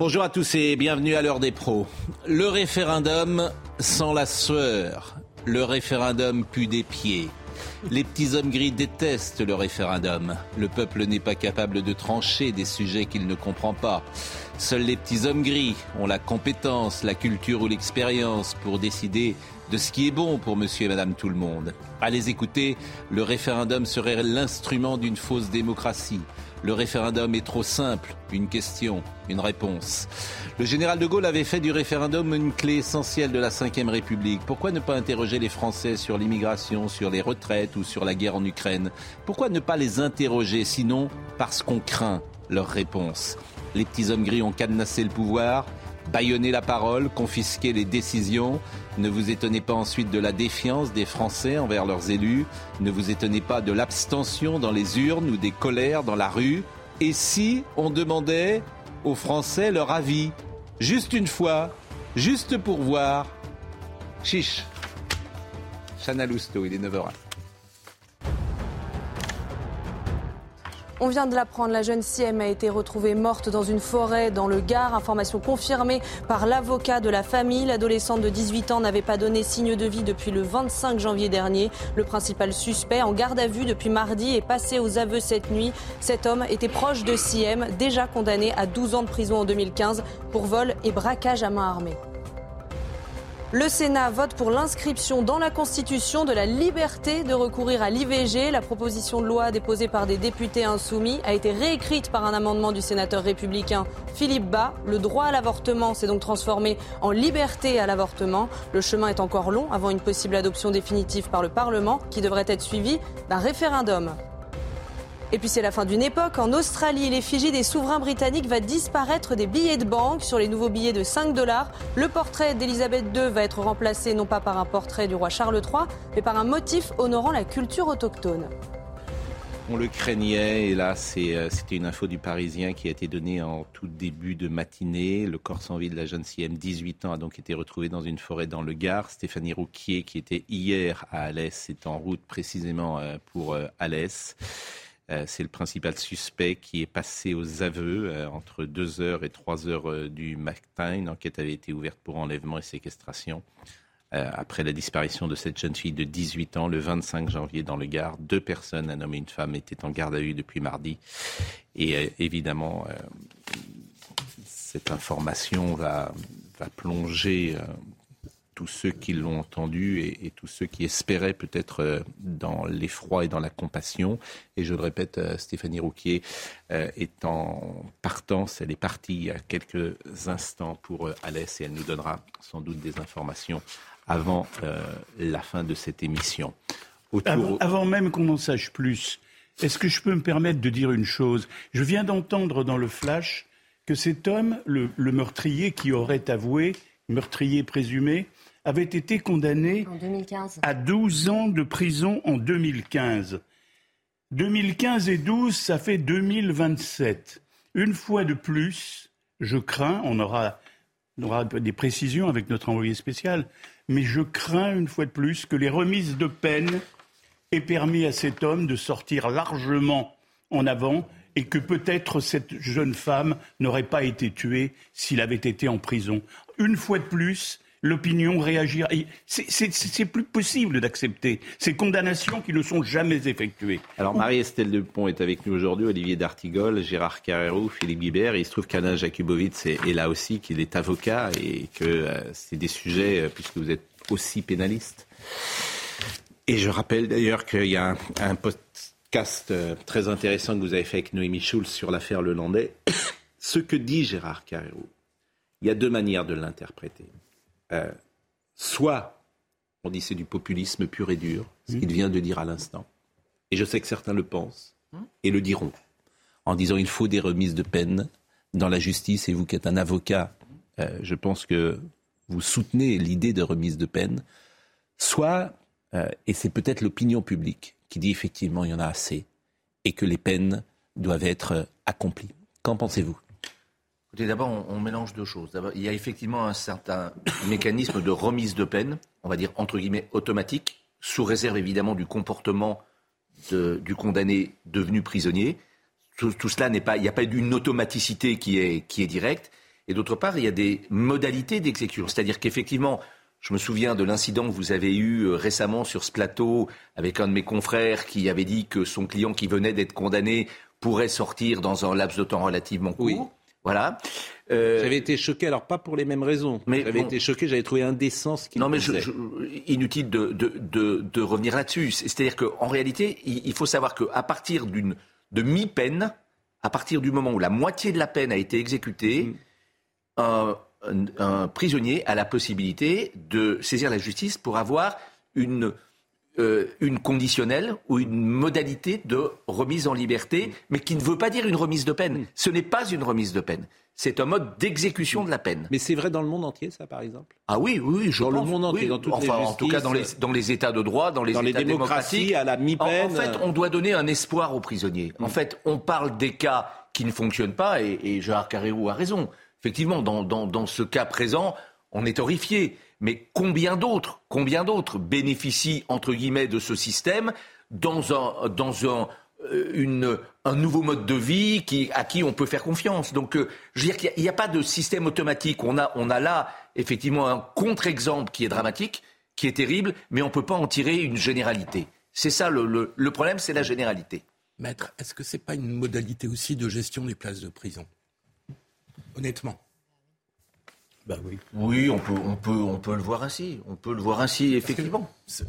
Bonjour à tous et bienvenue à l'heure des pros. Le référendum sans la sueur. Le référendum pue des pieds. Les petits hommes gris détestent le référendum. Le peuple n'est pas capable de trancher des sujets qu'il ne comprend pas. Seuls les petits hommes gris ont la compétence, la culture ou l'expérience pour décider de ce qui est bon pour monsieur et madame tout le monde. À les écouter, le référendum serait l'instrument d'une fausse démocratie. Le référendum est trop simple, une question, une réponse. Le général de Gaulle avait fait du référendum une clé essentielle de la Ve République. Pourquoi ne pas interroger les Français sur l'immigration, sur les retraites ou sur la guerre en Ukraine? Pourquoi ne pas les interroger sinon parce qu'on craint leurs réponses Les petits hommes gris ont cadenassé le pouvoir, bâillonné la parole, confisqué les décisions. Ne vous étonnez pas ensuite de la défiance des Français envers leurs élus. Ne vous étonnez pas de l'abstention dans les urnes ou des colères dans la rue. Et si on demandait aux Français leur avis? Juste une fois, juste pour voir. Chiche. Chana Lousteau, il est 9h01. On vient de l'apprendre, la jeune Siem a été retrouvée morte dans une forêt dans le Gard. Information confirmée par l'avocat de la famille. L'adolescente de 18 ans n'avait pas donné signe de vie depuis le 25 janvier dernier. Le principal suspect, en garde à vue depuis mardi, est passé aux aveux cette nuit. Cet homme était proche de Siem, déjà condamné à 12 ans de prison en 2015 pour vol et braquage à main armée. Le Sénat vote pour l'inscription dans la Constitution de la liberté de recourir à l'IVG. La proposition de loi déposée par des députés insoumis a été réécrite par un amendement du sénateur républicain Philippe Bas. Le droit à l'avortement s'est donc transformé en liberté à l'avortement. Le chemin est encore long avant une possible adoption définitive par le Parlement qui devrait être suivie d'un référendum. Et puis c'est la fin d'une époque. En Australie, l'effigie des souverains britanniques va disparaître des billets de banque. Sur les nouveaux billets de 5 dollars, le portrait d'Elisabeth II va être remplacé non pas par un portrait du roi Charles III, mais par un motif honorant la culture autochtone. On le craignait et là c'est, c'était une info du Parisien qui a été donnée en tout début de matinée. Le corps sans vie de la jeune CM, 18 ans, a donc été retrouvé dans une forêt dans le Gard. Stéphanie Rouquier, qui était hier à Alès, est en route précisément pour Alès. C'est le principal suspect qui est passé aux aveux entre 2h et 3h du matin. Une enquête avait été ouverte pour enlèvement et séquestration. après la disparition de cette jeune fille de 18 ans le 25 janvier dans le Gard, deux personnes, un homme et une femme, étaient en garde à vue depuis mardi. Et évidemment, cette information va plonger tous ceux qui l'ont entendu et, tous ceux qui espéraient peut-être euh, dans l'effroi et dans la compassion. Et je le répète, euh, Stéphanie Rouquier euh, est en partance, elle est partie il y a quelques instants pour Alès et elle nous donnera sans doute des informations avant la fin de cette émission. Avant, même qu'on en sache plus, est-ce que je peux me permettre de dire une chose? Je viens d'entendre dans le flash que cet homme, le meurtrier qui aurait avoué, meurtrier présumé, avait été condamné à 12 ans de prison en 2015. 2015 et 12, ça fait 2027. Une fois de plus, je crains, on aura, on aura des précisions avec notre envoyé spécial, mais je crains une fois de plus que les remises de peine aient permis à cet homme de sortir largement en avant et que peut-être cette jeune femme n'aurait pas été tuée s'il avait été en prison. Une fois de plus, l'opinion réagira. C'est plus possible d'accepter ces condamnations qui ne sont jamais effectuées. Alors Marie-Estelle Dupont est avec nous aujourd'hui, Olivier D'Artigol, Gérard Carrero, Philippe Guibert. Il se trouve qu'Alain Jakubowicz est, est, là aussi, qu'il est avocat et que euh, c'est des sujets, euh, puisque vous êtes aussi pénaliste. Et je rappelle d'ailleurs qu'il y a un, un podcast euh, très intéressant que vous avez fait avec Noémie Schulz sur l'affaire Le Landais. Ce que dit Gérard Carrero, il y a deux manières de l'interpréter. Euh, soit on dit c'est du populisme pur et dur, ce qu'il vient de dire à l'instant. Et je sais que certains le pensent et le diront. en disant il faut des remises de peine dans la justice, et vous qui êtes un avocat, euh, je pense que vous soutenez l'idée de remise de peine, soit, euh, et c'est peut-être l'opinion publique qui dit effectivement il y en a assez, et que les peines doivent être accomplies. Qu'en pensez-vous? D'abord, on, mélange deux choses. Il y a effectivement un certain mécanisme de remise de peine, on va dire entre guillemets automatique, sous réserve évidemment du comportement du condamné devenu prisonnier. Tout, cela n'est pas, il n'y a pas une automaticité qui est, directe. Et d'autre part, il y a des modalités d'exécution. C'est-à-dire qu'effectivement, je me souviens de l'incident que vous avez eu euh, récemment sur ce plateau avec un de mes confrères qui avait dit que son client qui venait d'être condamné pourrait sortir dans un laps de temps relativement court. Voilà. Euh... J'avais été choqué, alors pas pour les mêmes raisons. Mais j'avais été choqué, j'avais trouvé indécent ce qu'il Non, mais je, je, inutile de, de, de, de revenir là-dessus. C'est-à-dire qu'en réalité, il, il, faut savoir qu'à partir d'une de mi-peine, à partir du moment où la moitié de la peine a été exécutée, mm. un, un, un, prisonnier a la possibilité de saisir la justice pour avoir une euh, une conditionnelle ou une modalité de remise en liberté, mais qui ne veut pas dire une remise de peine. Ce n'est pas une remise de peine. C'est un mode d'exécution de la peine. Mais c'est vrai dans le monde entier, ça, par exemple? Ah oui, oui, je Dans pense, le monde entier, oui. dans toutes enfin, les en tout cas, dans les, dans les États de droit, dans les dans États les démocraties, à la mi-peine. En, en, fait, on doit donner un espoir aux prisonniers. En fait, on parle des cas qui ne fonctionnent pas, et, et Gérard Carrérou a raison. Effectivement, dans, dans, dans ce cas présent, on est horrifié. Mais combien d'autres, combien d'autres bénéficient entre guillemets de ce système dans un, dans un, euh, un nouveau mode de vie qui, à qui on peut faire confiance? Donc, euh, je veux dire qu'il n'y a, a, pas de système automatique. On a, on a là effectivement un contre-exemple qui est dramatique, qui est terrible, mais on ne peut pas en tirer une généralité. C'est ça le, le, le problème, c'est la généralité. Maître, est-ce que ce n'est pas une modalité aussi de gestion des places de prison? Honnêtement. Bah oui. oui, on peut, on, peut, on peut le voir ainsi. On peut le voir ainsi, effectivement. Ça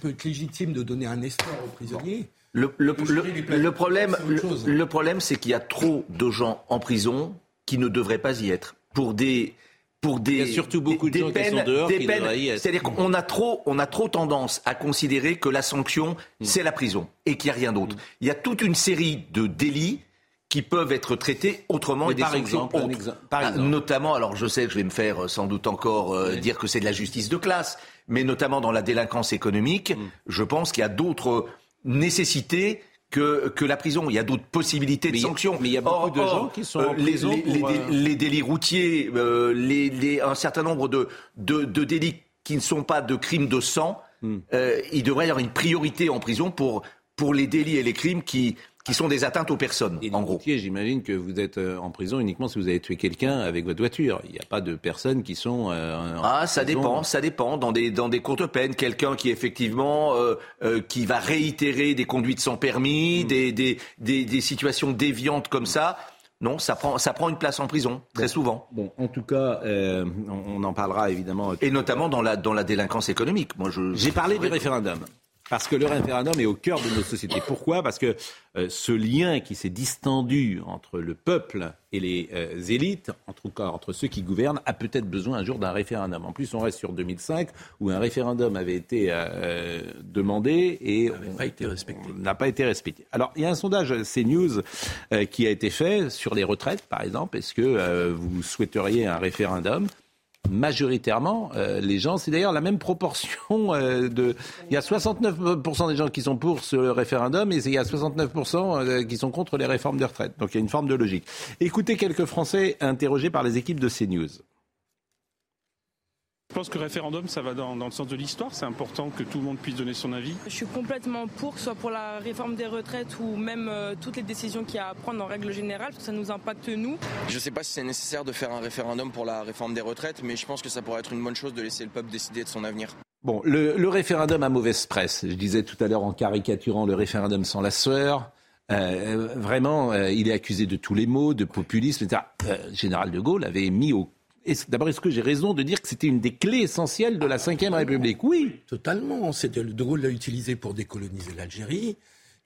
peut être légitime de donner un espoir aux prisonniers. Le, le, le, le problème, le, problème, c'est qu'il y a trop de gens en prison qui ne devraient pas y être. Pour des. Pour des, Il y a surtout beaucoup des, de gens peines, qui sont dehors des qui peines, devraient y être. C'est-à-dire qu'on a trop, on a trop tendance à considérer que la sanction, mmh. c'est la prison et qu'il n'y a rien d'autre. Mmh. Il y a toute une série de délits qui peuvent être traités autrement Mais et des par sanctions exemple, autres. par Ah, exemple. Notamment, alors je sais que je vais me faire euh, sans doute encore euh, dire que c'est de la justice de classe, mais notamment dans la délinquance économique, Mm. je pense qu'il y a d'autres nécessités que, que la prison. Il y a d'autres possibilités Mais de sanctions. mais il y a beaucoup de gens qui sont en les, prison les- les pour, dé- euh, les délits routiers, euh, les, les- un certain nombre de, de, de délits qui ne sont pas de crimes de sang, euh, il devrait y avoir une priorité en prison pour, pour les délits et les crimes qui, qui sont des atteintes aux personnes, Et en gros. j'imagine que vous êtes euh, en prison uniquement si vous avez tué quelqu'un avec votre voiture. Il n'y a pas de personnes qui sont. euh, Ah, ça prison. dépend, ça dépend. Dans des dans des courtes peines, quelqu'un qui effectivement euh, euh, qui va réitérer des conduites sans permis, des, des, des des situations déviantes comme ça. Non, ça prend ça prend une place en prison très souvent. Bon, en tout cas, euh, on, on en parlera évidemment. Et notamment dans la dans la délinquance économique. Moi, je J'ai parlé du référendum. Parce que le référendum est au cœur de nos sociétés. Pourquoi? Parce que euh, ce lien qui s'est distendu entre le peuple et les euh, élites, en tout cas entre ceux qui gouvernent, a peut-être besoin un jour d'un référendum. En plus, on reste sur 2005 où un référendum avait été euh, demandé et on pas été respecté. n'a pas été respecté. Alors, il y a un sondage CNews euh, qui a été fait sur les retraites, par exemple. Est-ce que euh, vous souhaiteriez un référendum? Majoritairement, euh, les gens, c'est d'ailleurs la même proportion euh, de... Il y a 69% des gens qui sont pour ce référendum et il y a 69% euh, qui sont contre les réformes des retraites. Donc il y a une forme de logique. Écoutez quelques Français interrogés par les équipes de CNews. Je pense que le référendum, ça va dans, dans le sens de l'histoire. C'est important que tout le monde puisse donner son avis. Je suis complètement pour, que ce soit pour la réforme des retraites ou même euh, toutes les décisions qu'il y a à prendre en règle générale, parce que ça nous impacte nous. Je ne sais pas si c'est nécessaire de faire un référendum pour la réforme des retraites, mais je pense que ça pourrait être une bonne chose de laisser le peuple décider de son avenir. Bon, le, le référendum a mauvaise presse. Je disais tout à l'heure en caricaturant le référendum sans la sueur. Euh, vraiment, euh, il est accusé de tous les maux, de populisme, etc. Euh, Général de Gaulle avait mis au... D'abord, est-ce que j'ai raison de dire que c'était une des clés essentielles de la Ve République? Oui. Totalement. De Gaulle l'a utilisé pour décoloniser l'Algérie.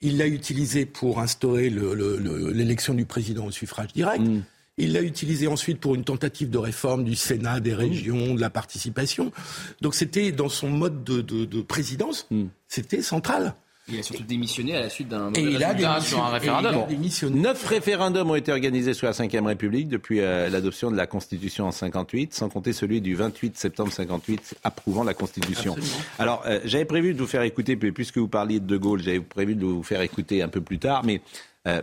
Il l'a utilisé pour instaurer le- le- le- l'élection du président au suffrage direct. Mm. Il l'a utilisé ensuite pour une tentative de réforme du Sénat, des régions, de la participation. Donc c'était dans son mode de, de- de présidence, Mm. c'était central. Il a surtout démissionné à la suite d'un Et il a résultat sur un référendum. démissionné. Neuf référendums ont été organisés sous la Ve République depuis euh, l'adoption de la Constitution en 58, sans compter celui du 28 septembre 58 approuvant la Constitution. Absolument. Alors, euh, j'avais prévu de vous faire écouter, puis puisque vous parliez de De Gaulle, j'avais prévu de vous faire écouter un peu plus tard, mais euh,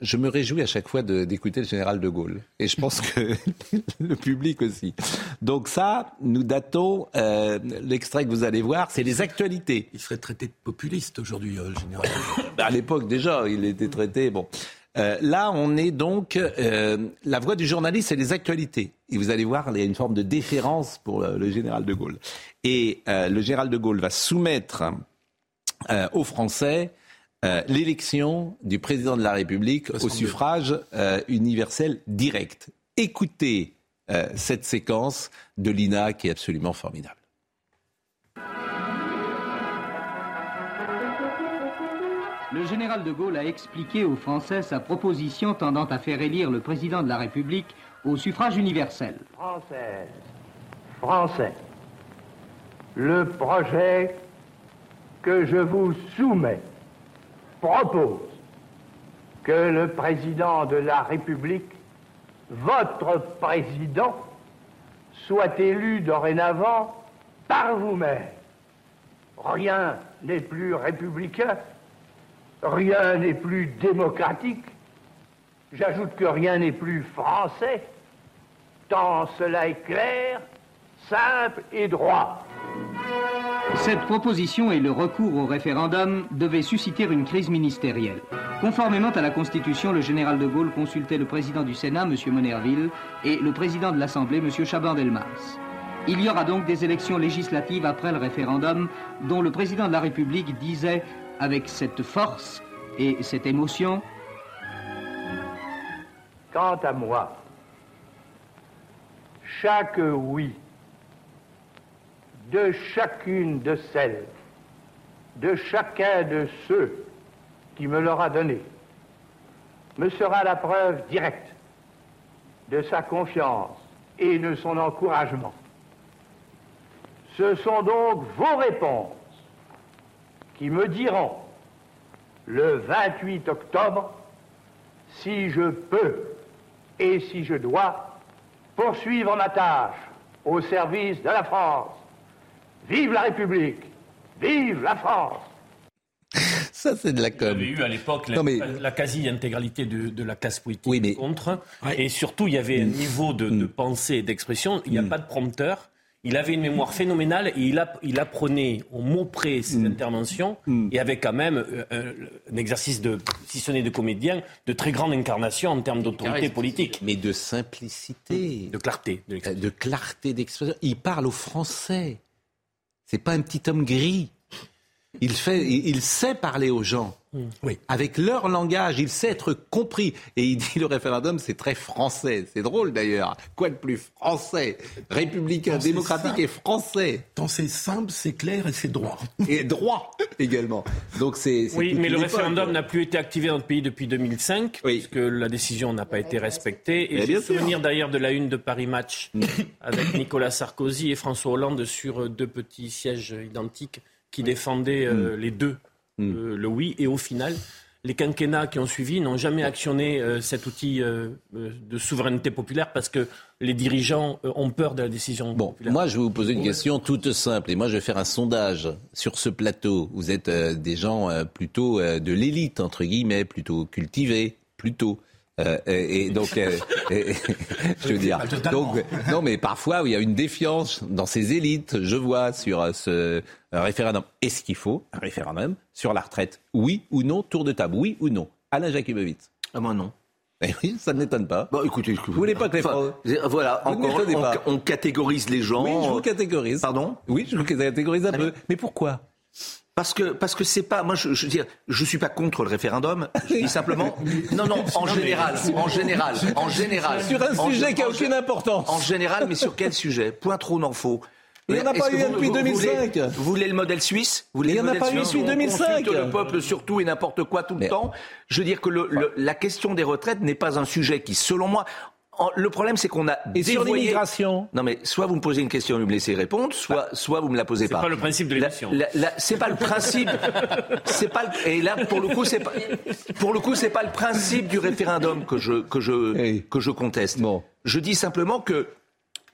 je me réjouis à chaque fois d'écouter le général de Gaulle. Et je pense que le public aussi. Donc ça, nous datons, euh, l'extrait que vous allez voir, c'est les actualités. Il serait traité de populiste aujourd'hui, euh, le général. À l'époque déjà, il était traité. Bon, Euh, là, on est donc la voix du journaliste, c'est les actualités. Et vous allez voir, il y a une forme de déférence pour le, général de Gaulle. Et le général de Gaulle va soumettre aux Français euh, l'élection du président de la République au 62. suffrage euh, universel direct. Écoutez euh, cette séquence de l'INA qui est absolument formidable. Le général de Gaulle a expliqué aux Français sa proposition tendant à faire élire le président de la République au suffrage universel. Française, Français, le projet que je vous soumets propose que le président de la République, votre président, soit élu dorénavant par vous-même. Rien n'est plus républicain, rien n'est plus démocratique, j'ajoute que rien n'est plus français, tant cela est clair, simple et droit. Cette proposition et le recours au référendum devaient susciter une crise ministérielle. Conformément à la Constitution, le général de Gaulle consultait le président du Sénat, M. Monerville, et le président de l'Assemblée, M. Chaban-Delmas. Il y aura donc des élections législatives après le référendum, dont le président de la République disait, avec cette force et cette émotion, Quant à moi, chaque oui de chacune de celles, de chacun de ceux qui me l'aura donné, me sera la preuve directe de sa confiance et de son encouragement. Ce sont donc vos réponses qui me diront le 28 octobre si je peux et si je dois poursuivre ma tâche au service de la France. Vive la République Vive la France Ça, c'est de la Il y avait com. eu à l'époque la, Non, mais- la quasi-intégralité de, de la classe politique Oui, mais- contre. Et surtout, il y avait un niveau de, de pensée et d'expression. Il n'y a pas de prompteur. Il avait une mémoire phénoménale et il, app- il apprenait au mot près ses interventions et avait quand même euh, un, un exercice de, si ce n'est de comédien, de très grande incarnation en termes d'autorité politique. Mais de simplicité. De clarté. de l'expression. de clarté d'expression. Il parle au français. C'est pas un petit homme gris. Il, fait, il sait parler aux gens. Oui. Avec leur langage, il sait être compris. Et il dit le référendum, c'est très français. C'est drôle d'ailleurs. Quoi de plus français? Républicain, démocratique et français. Tant c'est simple, c'est clair et c'est droit. Et droit également. Donc c'est. Oui, mais le référendum n'a plus été activé dans notre pays depuis 2005, puisque la décision n'a pas été respectée. Et j'ai souvenir d'ailleurs de la une de Paris Match avec Nicolas Sarkozy et François Hollande sur deux petits sièges identiques qui défendaient euh, les deux, euh, le oui. Et au final, les quinquennats qui ont suivi n'ont jamais actionné euh, cet outil euh, de souveraineté populaire parce que les dirigeants euh, ont peur de la décision Bon, populaire. moi je vais vous poser une question toute simple et moi je vais faire un sondage sur ce plateau. Vous êtes des gens plutôt de l'élite entre guillemets, plutôt cultivés, plutôt. Euh, et, et donc, euh, et- et- je veux dire, donc, non, mais parfois il y a une défiance dans ces élites. Je vois sur euh, ce référendum. Est-ce qu'il faut un référendum sur la retraite? Oui ou non? Tour de table, oui ou non? Alain Jakubowicz. Ah, moi non. Eh oui, ça ne m'étonne pas. Bon, écoutez, Vous voulez pas que les Enfin, Français- voilà, Vous encore, m'étonnez on, pas. on catégorise les gens. Oui, je vous catégorise. Pardon? Oui, je vous catégorise un peu. Mais pourquoi? Parce que parce que c'est pas moi je, je veux dire je suis pas contre le référendum je dis simplement non non en général en général en général Sur un sujet qui a aucune importance. en général mais sur quel sujet? Point trop n'en faut Il y en a pas eu vous- depuis vous 2005. voulez, vous voulez le modèle suisse? Vous voulez Il y le en a pas eu depuis où on 2005. consulte le peuple sur tout et n'importe quoi tout le Mais- temps je veux dire que le, le- la question des retraites n'est pas un sujet qui selon moi Le problème, c'est qu'on a Et sur l'immigration Non, mais soit vous me posez une question et vous me laissez répondre, soit, soit vous me la posez C'est pas. pas le principe de l'émission. la- la- C'est pas le principe. c'est pas. le- et là, pour le coup, c'est pas. Pour le coup, c'est pas le principe du référendum que je que je que je conteste. Je dis simplement que.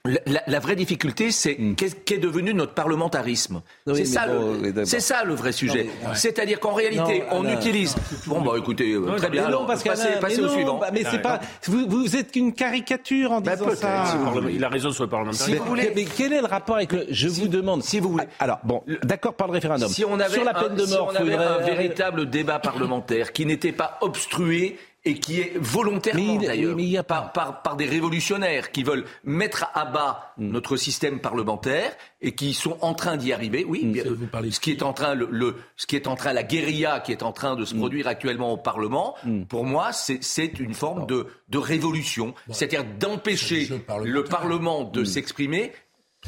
La, la- la vraie difficulté, c'est qu'est- qu'est devenu notre parlementarisme? Oui, c'est ça, bon, ça le vrai sujet. mais- ouais. C'est-à-dire qu'en réalité, Non, on Alain. utilise. Bon, bah écoutez, euh, très bien. Alors, non, parce passez, passez mais au non, suivant. bah, mais c'est pas. Vous, vous êtes qu'une caricature en Bah, disant ça. si vous. Il a raison sur le parlementarisme. Si vous voulez. Mais quel est le rapport avec le. Je vous demande. Si vous voulez. Alors, bon, d'accord par le référendum. Si on avait, Sur la peine un, de si mort, on avait un véritable débat parlementaire qui n'était pas obstrué et qui est volontairement d'ailleurs oui, mais il y a par, par, par des révolutionnaires qui veulent mettre à bas Hmm. notre système parlementaire et qui sont en train d'y arriver. Oui, Hmm. bien, vous parlez de ce qui est en train, le, le- ce qui est en train, la guérilla qui est en train Hmm. de se produire actuellement au Parlement, pour moi, c'est une forme de, de révolution, c'est-à-dire d'empêcher le Parlement de s'exprimer.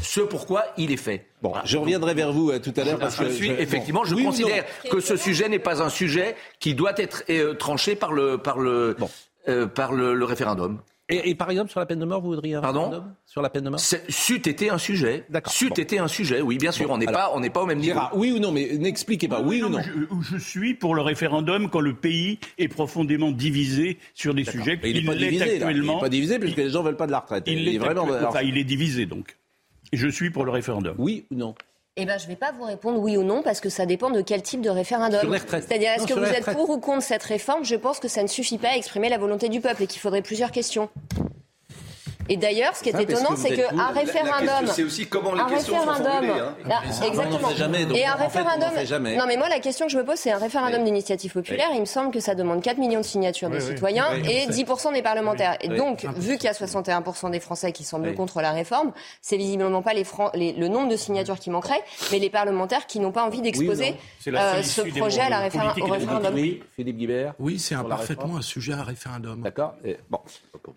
Ce pourquoi il est fait. Bon, je reviendrai vers vous euh, tout à l'heure parce Je que suis je- effectivement, bon. je Oui considère non que ce sujet n'est pas un sujet qui doit être euh, tranché par le par le euh, par le, le référendum. Et, et par exemple, sur la peine de mort, vous voudriez un Pardon référendum Sur la peine de mort? C'est- C'eût été un sujet. D'accord. C'eût Bon. été un sujet. Oui, bien sûr. Bon, on n'est pas on n'est pas au même niveau. Oui ou non Mais n'expliquez pas, oui ou non je, je suis pour le référendum quand le pays est profondément divisé sur des sujets. Mais Il n'est pas divisé, là. Il actuellement. n'est pas divisé puisque les gens veulent pas de la retraite. Il, l'est est vraiment. actuellement- enfin, il est divisé donc. Et je suis pour le référendum. Oui ou non? Eh ben, je ne vais pas vous répondre oui ou non parce que ça dépend de quel type de référendum. Sur les retraites. C'est-à-dire, est-ce que vous êtes pour ou contre cette réforme? Je pense que ça ne suffit pas à exprimer la volonté du peuple et qu'il faudrait plusieurs questions. Et d'ailleurs, ce qui est Ça, parce étonnant, c'est qu'un La- référendum. c'est aussi comment les un questions sont référendum. formulées, hein. Là, on exactement. jamais, donc Et un en fait, on n'en référendum. fait jamais. Non, mais moi, la question que je me pose, c'est un référendum Oui. d'initiative populaire. Il me semble que ça demande 4 millions de signatures des Oui, citoyens Oui, et je sais. 10% des parlementaires. Et Oui. donc, vu qu'il y a 61% des Français qui semblent Oui. contre la réforme, c'est visiblement pas les Fran- les- le nombre de signatures qui manquerait, mais les parlementaires qui n'ont pas envie d'exposer euh, ce projet à la mots référen- politiques au et des référendum. Oui, Philippe Guibert Oui, c'est parfaitement un sujet à référendum. D'accord. Et, bon.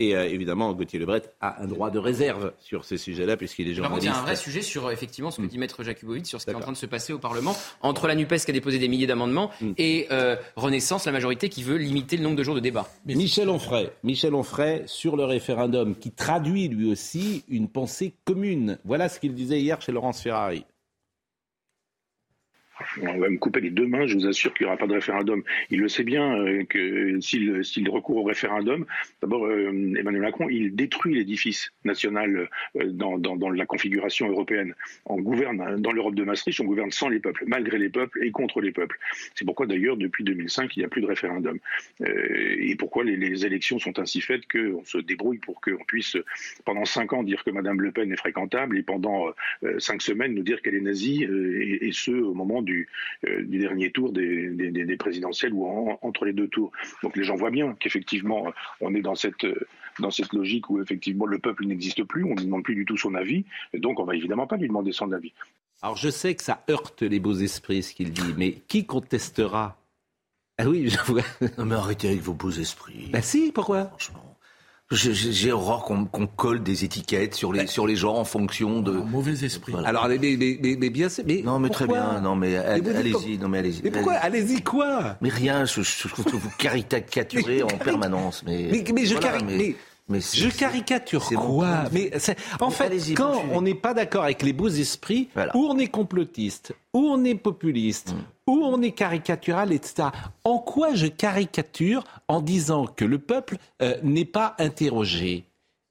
Et euh, évidemment, Gauthier Lebret a un droit de réserve sur ces sujets-là, puisqu'il est Par contre, il y journaliste. a un vrai sujet sur euh, effectivement ce que dit Maître Jakubowicz sur ce qui est en train de se passer au Parlement entre la Nupes qui a déposé des milliers d'amendements et euh, Renaissance, la majorité qui veut limiter le nombre de jours de débat. Michel Onfray, Michel Onfray sur le référendum qui traduit lui aussi une pensée commune. Voilà ce qu'il disait hier chez Laurence Ferrari. On va me couper les deux mains, je vous assure qu'il n'y aura pas de référendum. Il le sait bien euh, que s'il recourt au référendum, d'abord euh, Emmanuel Macron, il détruit l'édifice national euh, dans, dans, dans la configuration européenne. On gouverne dans l'Europe de Maastricht, on gouverne sans les peuples, malgré les peuples et contre les peuples. C'est pourquoi d'ailleurs depuis 2005 il n'y a plus de référendum. Et pourquoi les, élections sont ainsi faites qu'on se débrouille pour qu'on puisse pendant cinq ans dire que Madame Le Pen est fréquentable et pendant cinq semaines nous dire qu'elle est nazie et ce au moment du, euh, du dernier tour des, des, des- des présidentielles ou en- entre les deux tours. Donc les gens voient bien qu'effectivement on est dans cette euh, dans cette logique où effectivement le peuple n'existe plus, on ne demande plus du tout son avis, et donc on va évidemment pas lui demander son avis. Alors je sais que ça heurte les beaux esprits ce qu'il dit, mais qui contestera? Ah oui, je vois. Non mais arrêtez avec vos beaux esprits. Bah si, pourquoi? J'ai- J'ai j'ai horreur qu'on qu'on colle des étiquettes sur les, sur les gens en fonction de. mauvais esprit. Alors, mais, mais, mais, mais bien, mais non, mais très bien. Non, mais allez-y. Non, mais allez-y. Mais pourquoi allez-y. Quoi Mais rien. Je, je trouve que vous caricaturez en permanence. Mais, Mais, mais je, voilà, cari- mais- mais- mais c'est- je caricature quoi mais En Mais fait, quand on n'est pas d'accord avec les beaux esprits, ou on est complotiste, ou on est populiste, Mm. Ou on est caricatural, etc. En quoi je caricature en disant que le peuple euh, n'est pas interrogé?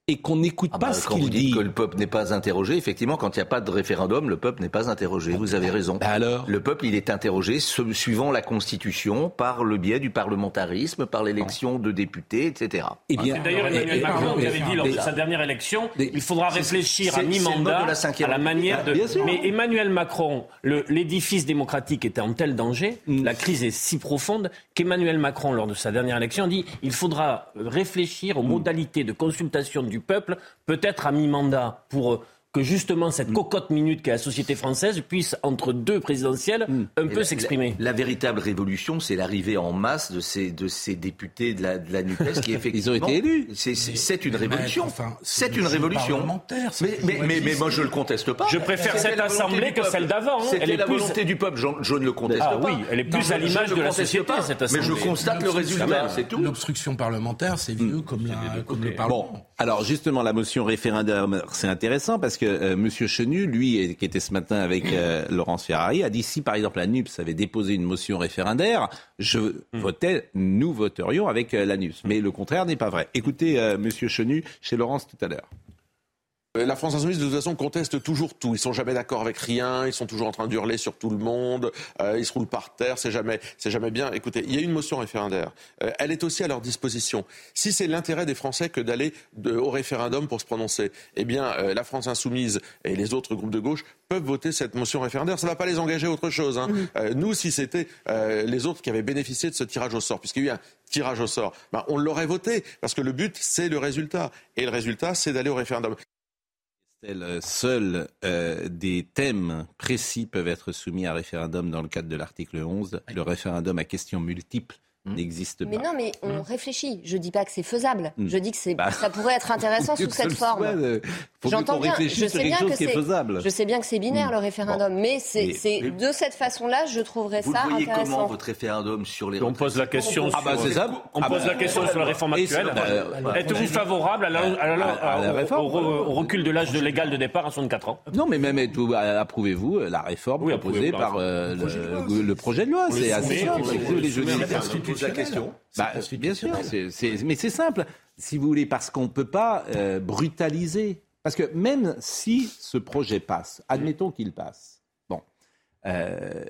Et qu'on n'écoute Ah pas bah, ce quand vous qu'il dites dit que le peuple n'est pas interrogé, effectivement, quand il n'y a pas de référendum, le peuple n'est pas interrogé. Vous avez raison. Bah alors Le peuple, il est interrogé su- suivant la Constitution, par le biais du parlementarisme, par l'élection de députés, etc. Eh bien, C'est D'ailleurs, et- Emmanuel et- Macron qui avait dit lors de sa dernière élection, il faudra réfléchir à mi-mandat de la à la manière de. Bien sûr. Mais Emmanuel Macron, l'édifice démocratique était en tel danger, Mm. la crise est si profonde qu'Emmanuel Macron, lors de sa dernière élection, a dit il faudra réfléchir aux Mm. modalités de consultation du peuple, peut-être à mi-mandat, pour euh, que justement cette cocotte minute qu'est la société française puisse, entre deux présidentielles, un peu s'exprimer. La, la véritable révolution, c'est l'arrivée en masse de ces, de ces députés de la, de la NUPES qui effectivement... Ils ont été élus. C'est- une révolution. enfin, c'est une révolution. Mais, mais, mais, mais moi, je le conteste pas. Je préfère cette assemblée que celle d'avant, hein. Elle est la plus- volonté du peuple, je, je ne le conteste Ah pas. oui, elle est plus Non, à l'image de la société, pas, cette Mais je constate le résultat, c'est tout. L'obstruction parlementaire, c'est vieux comme, la, comme le Parlement. Bon, alors justement, la motion référendum, c'est intéressant parce que euh, Monsieur Chenu, lui, qui était ce matin avec euh, Laurence Ferrari, a dit si par exemple la NUPS avait déposé une motion référendaire, je votais, nous voterions avec euh, la NUPS. Mais le contraire n'est pas vrai. Écoutez Monsieur Chenu chez Laurence tout à l'heure. Euh, La France Insoumise, de toute façon, conteste toujours tout. Ils sont jamais d'accord avec rien. Ils sont toujours en train d'hurler sur tout le monde. Euh, ils se roulent par terre. C'est jamais, c'est jamais bien. Écoutez, il y a une motion référendaire. Euh, elle est aussi à leur disposition. Si c'est l'intérêt des Français que d'aller au référendum pour se prononcer, eh bien, euh, la France Insoumise et les autres groupes de gauche peuvent voter cette motion référendaire. Ça ne va pas les engager à autre chose. hein. Euh, nous, si c'était euh, les autres qui avaient bénéficié de ce tirage au sort, puisqu'il y a eu un tirage au sort, ben, on l'aurait voté parce que le but, c'est le résultat. Et le résultat, c'est d'aller au référendum. Estelle, Seuls euh, des thèmes précis peuvent être soumis à référendum dans le cadre de l'article 11. Le référendum à questions multiples n'existe Mais pas. non, mais on réfléchit. Je dis pas que c'est faisable. Hmm. Je dis que c'est, Bah, ça pourrait être intéressant sous cette forme. euh, J'entends qu'on bien. réfléchisse Je sur sais quelque bien chose que qui est c'est, faisable. je sais bien que c'est binaire le référendum, mais c'est, Mais- c'est de cette façon-là, je trouverais Vous ça le voyez intéressant. comment votre référendum sur les On pose la question Ah bah, sur, c'est ça. on Ah pose bah, la question sur la réforme actuelle. Êtes-vous favorable à la- à la- à la au- réforme au, au recul de l'âge de légal de départ à 64 ans? Non, mais même euh, approuvez-vous euh, la réforme Oui, proposée par euh, le, le projet de loi C'est assez simple. la Je pose la question. Bah, bien sûr, c'est- c'est- mais c'est simple, si vous voulez, parce qu'on ne peut pas euh, brutaliser. Parce que même si ce projet passe, admettons qu'il passe, bon, euh,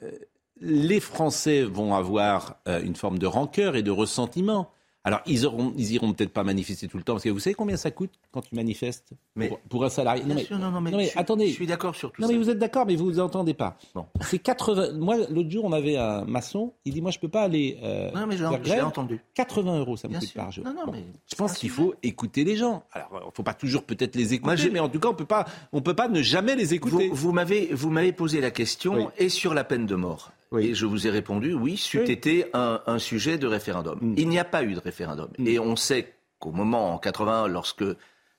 les Français vont avoir euh, une forme de rancœur et de ressentiment. Alors, ils, auront, ils iront peut-être pas manifester tout le temps, parce que vous savez combien ça coûte quand tu manifestes Mais- pour, pour un salarié Bien sûr, non, non, mais je attendez. je suis d'accord sur tout Non, ça. mais vous êtes d'accord, mais vous vous entendez pas. Bon. C'est 80. Moi, l'autre jour, on avait un maçon. Il dit, moi, je peux pas aller. euh, Non, mais j'ai- entendu. 80 euros, ça me Bien coûte sûr. par jour. Non, non, Bon. mais Je pense qu'il faut écouter les gens. Alors, il faut pas toujours peut-être les écouter, mais en tout cas, on peut pas, on peut pas ne jamais les écouter. Vous, vous m'avez, vous m'avez posé la question Oui. et sur la peine de mort. Oui. Et je vous ai répondu oui, c'eût Oui. été un, un sujet de référendum. Mm. Il n'y a pas eu de référendum. Et on sait qu'au moment, en 81, lorsque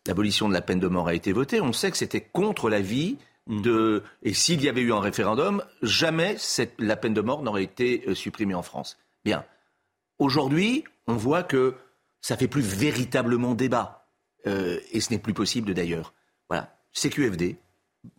l'abolition de la peine de mort a été votée, on sait que c'était contre la vie Mm. de. Et s'il y avait eu un référendum, jamais cette, la peine de mort n'aurait été euh, supprimée en France. Bien. Aujourd'hui, on voit que ça fait plus véritablement débat. Euh, et ce n'est plus possible d'ailleurs. Voilà. CQFD.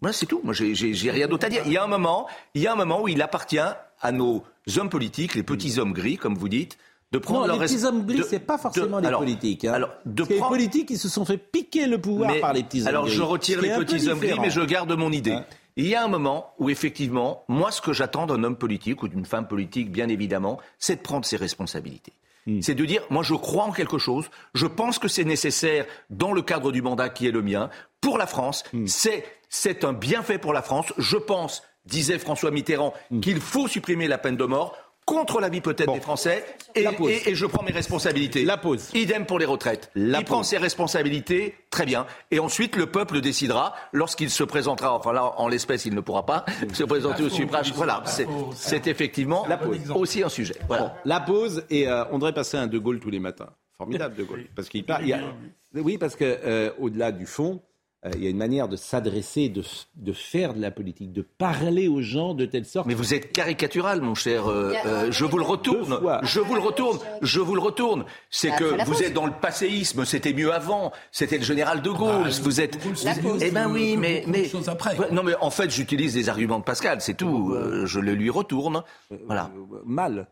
Voilà, c'est tout. Moi, j'ai- rien d'autre à dire. Il y a un moment, il y a un moment où il appartient à nos hommes politiques, les petits hommes gris, comme vous dites, de prendre Non, leur les petits hommes gris, c'est pas forcément de- les alors, politiques. hein. Alors, de que les prendre- politiques, ils se sont fait piquer le pouvoir mais- par les petits hommes Alors gris. je retire les petits hommes gris, mais je garde mon idée. Hein Il y a un moment où effectivement, moi ce que j'attends d'un homme politique ou d'une femme politique, bien évidemment, c'est de prendre ses responsabilités. Hmm. C'est de dire, moi je crois en quelque chose, je pense que c'est nécessaire dans le cadre du mandat qui est le mien, pour la France, Hmm. c'est, c'est un bienfait pour la France. Je pense, disait François Mitterrand, Hmm. qu'il faut supprimer la peine de mort contre l'avis peut-être des Français, et, La pause. et- et je prends mes responsabilités. La pause. Idem pour les retraites. La Il prend pause. ses responsabilités, très bien. Et ensuite, le peuple décidera lorsqu'il se présentera. Enfin là, en l'espèce, il ne pourra pas se présenter au suffrage. Voilà, c'est effectivement aussi un sujet. Voilà. La pause et euh, on devrait passer un De Gaulle tous les matins. Formidable De Gaulle, parce qu'il parle. a- Oui, parce que euh, au-delà du fond, euh, il y a une manière de s'adresser, de, de faire de la politique, de parler aux gens de telle sorte. Mais vous êtes caricatural, mon cher. euh, euh, je vous le retourne. Je vous le retourne. Je vous le retourne. C'est que vous êtes dans le passéisme. C'était mieux avant. C'était le général de Gaulle. Ah, vous êtes. Eh ben oui, mais mais. Non, mais en fait, j'utilise les arguments de Pascal. C'est tout. Euh, je le lui retourne. Voilà. Mal.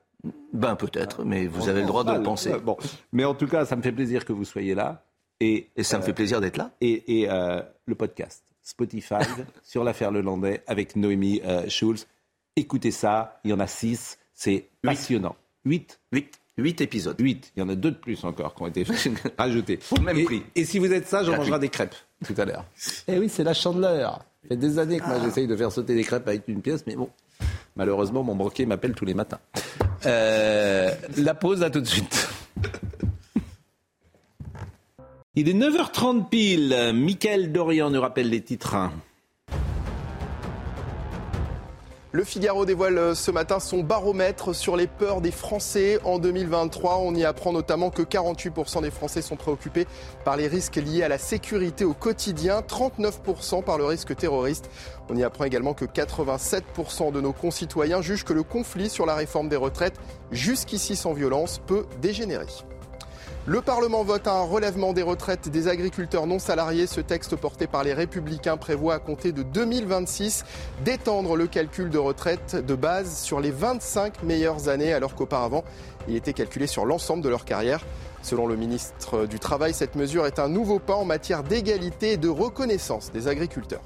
Ben peut-être, mais vous avez le droit de le penser. Bon. Mais en tout cas, ça me fait plaisir que vous soyez là. Et, Et ça me euh, fait plaisir d'être là. et, et, euh, le podcast Spotify sur l'affaire Lelandais avec Noémie euh, Schulz. Écoutez ça, il y en a six, c'est passionnant. Huit Huit, huit épisodes. Huit, il y en a deux de plus encore qui ont été rajoutés. Au même et, prix. Et si vous êtes sage, on mangera des crêpes tout à l'heure. Eh oui, c'est la chandeleur. Ça fait des années que moi j'essaye de faire sauter des crêpes avec une pièce, mais bon, malheureusement mon banquier m'appelle tous les matins. Euh, la pause, à tout de suite. Il est 9h30 pile. Michael Dorian nous rappelle les titres. Le Figaro dévoile euh, ce matin son baromètre sur les peurs des Français en 2023. On y apprend notamment que 48% des Français sont préoccupés par les risques liés à la sécurité au quotidien, 39% par le risque terroriste. On y apprend également que 87% de nos concitoyens jugent que le conflit sur la réforme des retraites, jusqu'ici sans violence, peut dégénérer. Le Parlement vote un relèvement des retraites des agriculteurs non salariés. Ce texte porté par les Républicains prévoit à compter de 2026 d'étendre le calcul de retraite de base sur les 25 meilleures années alors qu'auparavant il était calculé sur l'ensemble de leur carrière. Selon le ministre du Travail, cette mesure est un nouveau pas en matière d'égalité et de reconnaissance des agriculteurs.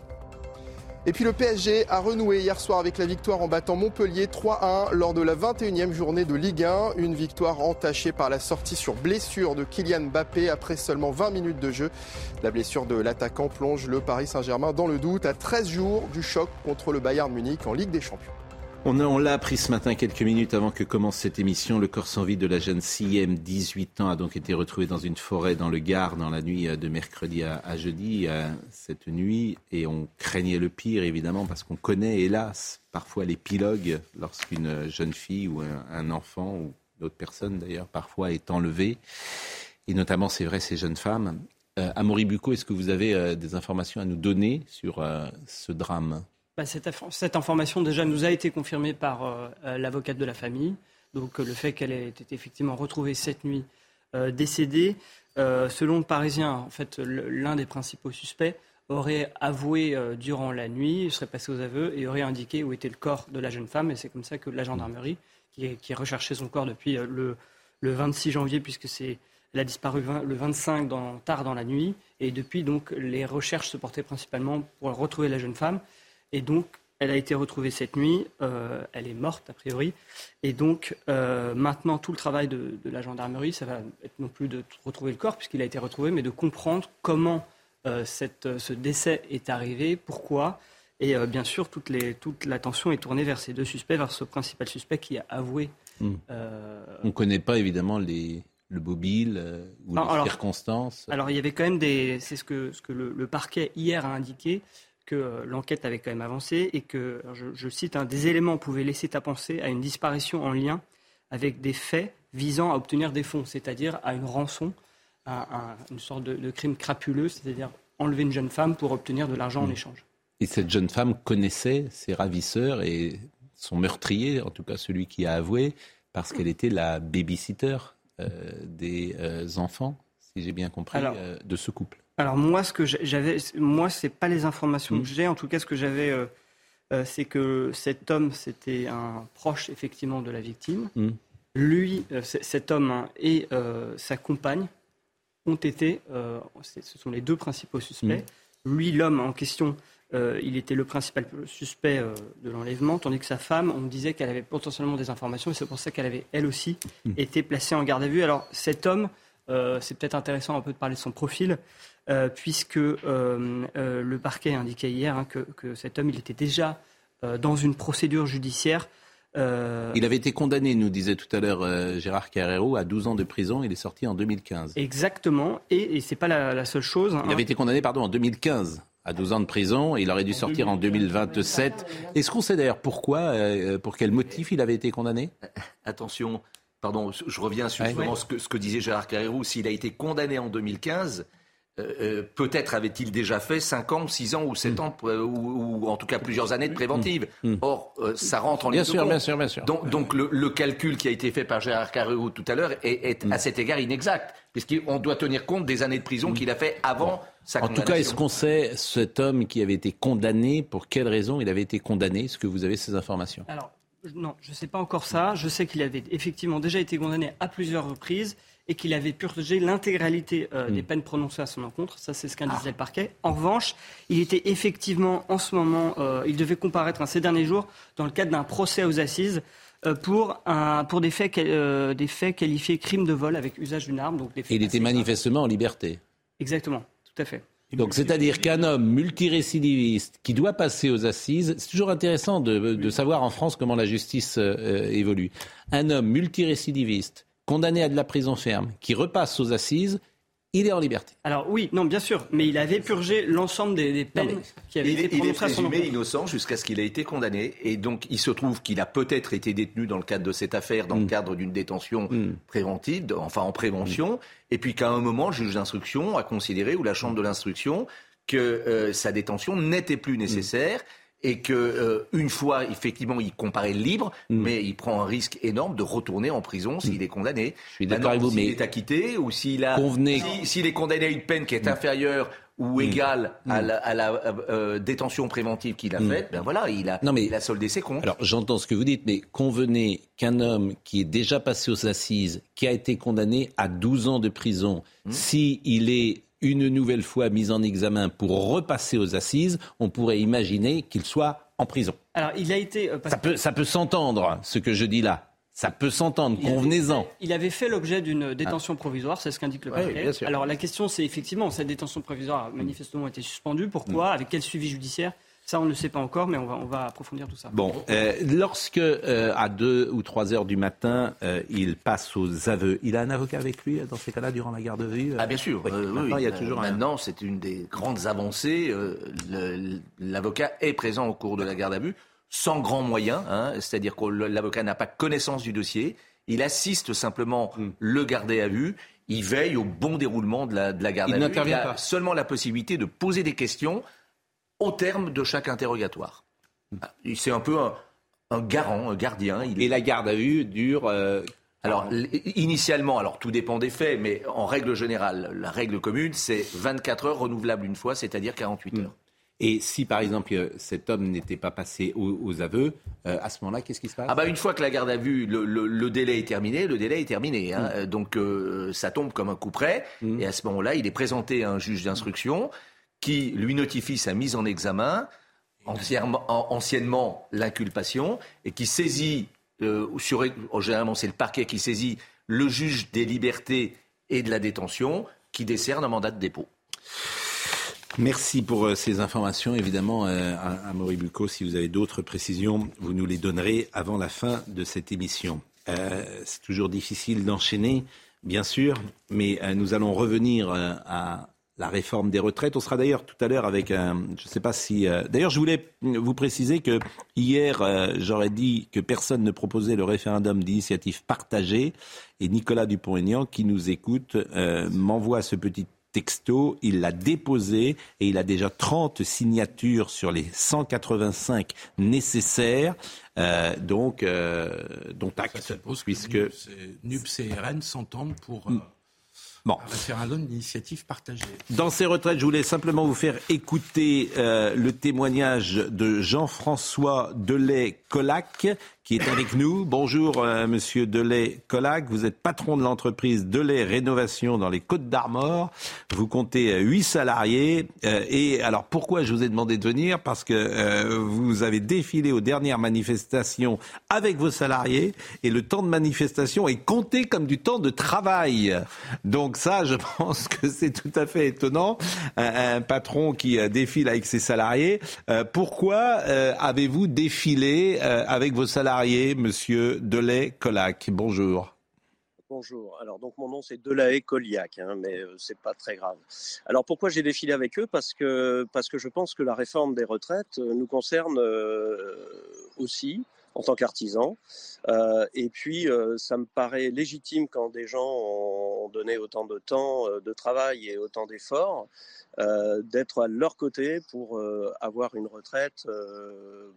Et puis le PSG a renoué hier soir avec la victoire en battant Montpellier 3-1 lors de la 21e journée de Ligue 1. Une victoire entachée par la sortie sur blessure de Kylian Mbappé après seulement 20 minutes de jeu. La blessure de l'attaquant plonge le Paris Saint-Germain dans le doute à 13 jours du choc contre le Bayern Munich en Ligue des Champions. On, l'a appris ce matin, quelques minutes avant que commence cette émission. Le corps sans vie de la jeune CM, 18 ans, a donc été retrouvé dans une forêt dans le Gard dans la nuit de mercredi à, jeudi, cette nuit. Et on craignait le pire, évidemment, parce qu'on connaît, hélas, parfois l'épilogue lorsqu'une jeune fille ou un, enfant, ou d'autres personnes d'ailleurs, parfois est enlevée. Et notamment, c'est vrai, ces jeunes femmes. Euh, Amaury Bucco, est-ce que vous avez euh, des informations à nous donner sur euh, ce drame? Bah, cette, information déjà nous a été confirmée par euh, euh, l'avocate de la famille. Donc euh, le fait qu'elle ait été effectivement retrouvée cette nuit décédée. selon le Parisien, en fait, l'un des principaux suspects aurait avoué durant la nuit, serait passé aux aveux et aurait indiqué où était le corps de la jeune femme. Et c'est comme ça que la gendarmerie, qui, qui recherchait son corps depuis le, 26 janvier, puisque c'est elle a disparu le 25 dans, tard dans la nuit. Et depuis, donc, les recherches se portaient principalement pour retrouver la jeune femme. Et donc, elle a été retrouvée cette nuit. Euh, elle est morte, a priori. Et donc, euh, maintenant, tout le travail de, la gendarmerie, ça va être non plus de retrouver le corps, puisqu'il a été retrouvé, mais de comprendre comment euh, cette, ce décès est arrivé, pourquoi. Et bien sûr, toute, les, toute l'attention est tournée vers ces deux suspects, vers ce principal suspect qui a avoué. Hmm. On ne connaît pas, évidemment, les, le mobile ou les circonstances. Alors, il y avait quand même des. C'est ce que, ce que le parquet hier a indiqué que euh, l'enquête avait quand même avancé et que, je, cite, un des éléments pouvaient laisser à penser à une disparition en lien avec des faits visant à obtenir des fonds, c'est-à-dire à une rançon, à, une sorte de, crime crapuleux, c'est-à-dire enlever une jeune femme pour obtenir de l'argent en mmh. échange. Et cette jeune femme connaissait ses ravisseurs et son meurtrier, en tout cas celui qui a avoué, parce qu'elle était la babysitter euh, des euh, enfants, si j'ai bien compris, de ce couple. Alors moi, ce que j'avais, moi, c'est pas les informations que mm. j'ai. En tout cas, ce que j'avais, euh, euh, c'est que cet homme, c'était un proche effectivement de la victime. Mm. Lui, euh, cet homme hein, et sa compagne ont été, ce sont les deux principaux suspects. Mm. Lui, l'homme en question, il était le principal suspect de l'enlèvement, tandis que sa femme, on disait qu'elle avait potentiellement des informations, et c'est pour ça qu'elle avait elle aussi été placée en garde à vue. Alors cet homme, c'est peut-être intéressant un peu de parler de son profil. Euh, puisque euh, euh, le parquet indiquait hier hein, que, cet homme il était déjà dans une procédure judiciaire. Il avait été condamné, nous disait tout à l'heure Gérard Carrero, à 12 ans de prison. Il est sorti en 2015. Exactement, et, et ce n'est pas la, seule chose. Il avait été condamné, pardon, en 2015 à 12 ans de prison. Il aurait dû sortir en 2027. Est-ce qu'on sait d'ailleurs pourquoi, pour quel motif il avait été condamné? Attention, pardon, je reviens sur ce, que, ce, que, disait Gérard Carrero. S'il a été condamné en 2015, euh, euh, peut-être avait-il déjà fait 5 ans, 6 ans ou 7 mm. ans, ou, en tout cas plusieurs années de préventive. Mm. Or, euh, ça rentre en bien sûr, bien sûr, bien sûr. Donc, le, calcul qui a été fait par Gérard Carreau tout à l'heure est, mm. à cet égard inexact, puisqu'on doit tenir compte des années de prison qu'il a fait avant sa En tout cas, est-ce qu'on sait cet homme qui avait été condamné, pour quelle raison il avait été condamné Est-ce que vous avez ces informations? Alors, non, je ne sais pas encore ça. Je sais qu'il avait effectivement déjà été condamné à plusieurs reprises et qu'il avait purgé l'intégralité euh, des hmm. peines prononcées à son encontre. Ça, c'est ce qu'indiquait disait le parquet. En revanche, il était effectivement, en ce moment, euh, il devait comparaître ces derniers jours dans le cadre d'un procès aux assises euh, pour, un, pour des, faits, des faits qualifiés crimes de vol avec usage d'une arme. Donc des et il était manifestement en liberté. Exactement, tout à fait. Donc, c'est-à-dire qu'un homme multirécidiviste qui doit passer aux assises, c'est toujours intéressant de, de, savoir en France comment la justice évolue. Un homme multirécidiviste condamné à de la prison ferme, qui repasse aux assises, il est en liberté. Alors oui, non, bien sûr, mais il avait purgé l'ensemble des, peines qui avaient il, été il est prononcées à son présumé innocent jusqu'à ce qu'il ait été condamné. Et donc, il se trouve qu'il a peut-être été détenu dans le cadre de cette affaire, dans le cadre d'une détention préventive, de- enfin en prévention, et puis qu'à un moment, le juge d'instruction a considéré, ou la chambre de l'instruction, que euh, sa détention n'était plus nécessaire. Et que euh, une fois effectivement il comparaît libre, mais il prend un risque énorme de retourner en prison s'il est condamné. Je suis d'accord avec vous, s'il mais est acquitté ou s'il a Convenez- si- s'il est condamné à une peine qui est inférieure ou égale à la, à la, euh, euh, détention préventive qu'il a faite, ben voilà, il a, il a soldé ses comptes. Alors j'entends ce que vous dites, mais convenez qu'un homme qui est déjà passé aux assises, qui a été condamné à 12 ans de prison, Hmm. si il est une nouvelle fois mis en examen pour repasser aux assises, on pourrait imaginer qu'il soit en prison. Alors il a été... euh, Ça peut, ça peut s'entendre, ce que je dis là. Ça peut s'entendre, convenez-en. fait- Il avait fait l'objet d'une détention provisoire, c'est ce qu'indique le Oui, parquet. bien sûr. Alors la question, c'est effectivement, cette détention provisoire a manifestement été suspendue. Pourquoi? Avec quel suivi judiciaire? Ça, on ne le sait pas encore, mais on va, on va approfondir tout ça. Bon, euh, lorsque euh, à 2 ou 3 heures du matin, euh, il passe aux aveux, il a un avocat avec lui euh, dans ces cas-là durant la garde à vue euh? Ah bien sûr. Oui, euh, maintenant, oui, il y a euh, toujours un... maintenant, c'est une des grandes avancées. euh, le- L'avocat est présent au cours de la garde à vue, sans grands moyens. hein, C'est-à-dire que l'avocat n'a pas connaissance du dossier. Il assiste simplement Hmm. le gardé à vue. Il veille au bon déroulement de la, de la garde Il à vue. n'intervient a pas. seulement la possibilité de poser des questions au terme de chaque interrogatoire. Ah, C'est un peu un, un garant, un gardien. Il Et la garde à vue dure. euh, alors, initialement, alors tout dépend des faits, mais en règle générale, la règle commune, c'est 24 heures renouvelables une fois, c'est-à-dire 48 heures. Et si par exemple euh, cet homme n'était pas passé aux, aux aveux, euh, à ce moment-là, qu'est-ce qui se passe? Ah bah une fois que la garde à vue, le, le- le délai est terminé, le délai est terminé. hein. Euh, Donc euh, ça tombe comme un coup près. Et à ce moment-là, il est présenté à un juge d'instruction qui lui notifie sa mise en examen, anciennement, en- anciennement l'inculpation, et qui saisit, euh, sur, oh, généralement c'est le parquet qui saisit le juge des libertés et de la détention, qui décerne un mandat de dépôt. Merci pour euh, ces informations. Évidemment, euh, à, à Maury Bucco, si vous avez d'autres précisions, vous nous les donnerez avant la fin de cette émission. Euh, c'est toujours difficile d'enchaîner, bien sûr, mais euh, nous allons revenir euh, à la réforme des retraites. On sera d'ailleurs tout à l'heure avec un. Je ne sais pas si. euh, d'ailleurs, je voulais vous préciser que hier, euh, j'aurais dit que personne ne proposait le référendum d'initiative partagée. Et Nicolas Dupont-Aignan, qui nous écoute, euh, m'envoie ce petit texto, il l'a déposé et il a déjà 30 signatures sur les 185 nécessaires. Euh, donc, euh, dont acte, puisque... NUPS et RN s'entendent pour euh, Bon. un référendum d'initiative partagée. Dans ces retraites, je voulais simplement vous faire écouter euh, le témoignage de Jean-François Delay-Colac, qui est avec nous. Bonjour, euh, monsieur Delay-Colac. Vous êtes patron de l'entreprise Delay Rénovation dans les Côtes d'Armor. Vous comptez euh, salariés. Euh, et alors, pourquoi je vous ai demandé de venir? Parce que euh, vous avez défilé aux dernières manifestations avec vos salariés et le temps de manifestation est compté comme du temps de travail. Donc ça, je pense que c'est tout à fait étonnant. Un, un patron qui euh, défile avec ses salariés. Euh, pourquoi avez-vous défilé avec vos salariés, monsieur Delay-Colac Bonjour. Bonjour. Alors donc mon nom c'est Delahaye Coliac, hein, mais euh, c'est pas très grave. Alors pourquoi j'ai défilé avec eux? Parce que parce que je pense que la réforme des retraites euh, nous concerne euh, aussi en tant qu'artisans. Euh, et puis euh, ça me paraît légitime quand des gens ont donné autant de temps euh, de travail et autant d'efforts euh, d'être à leur côté pour euh, avoir une retraite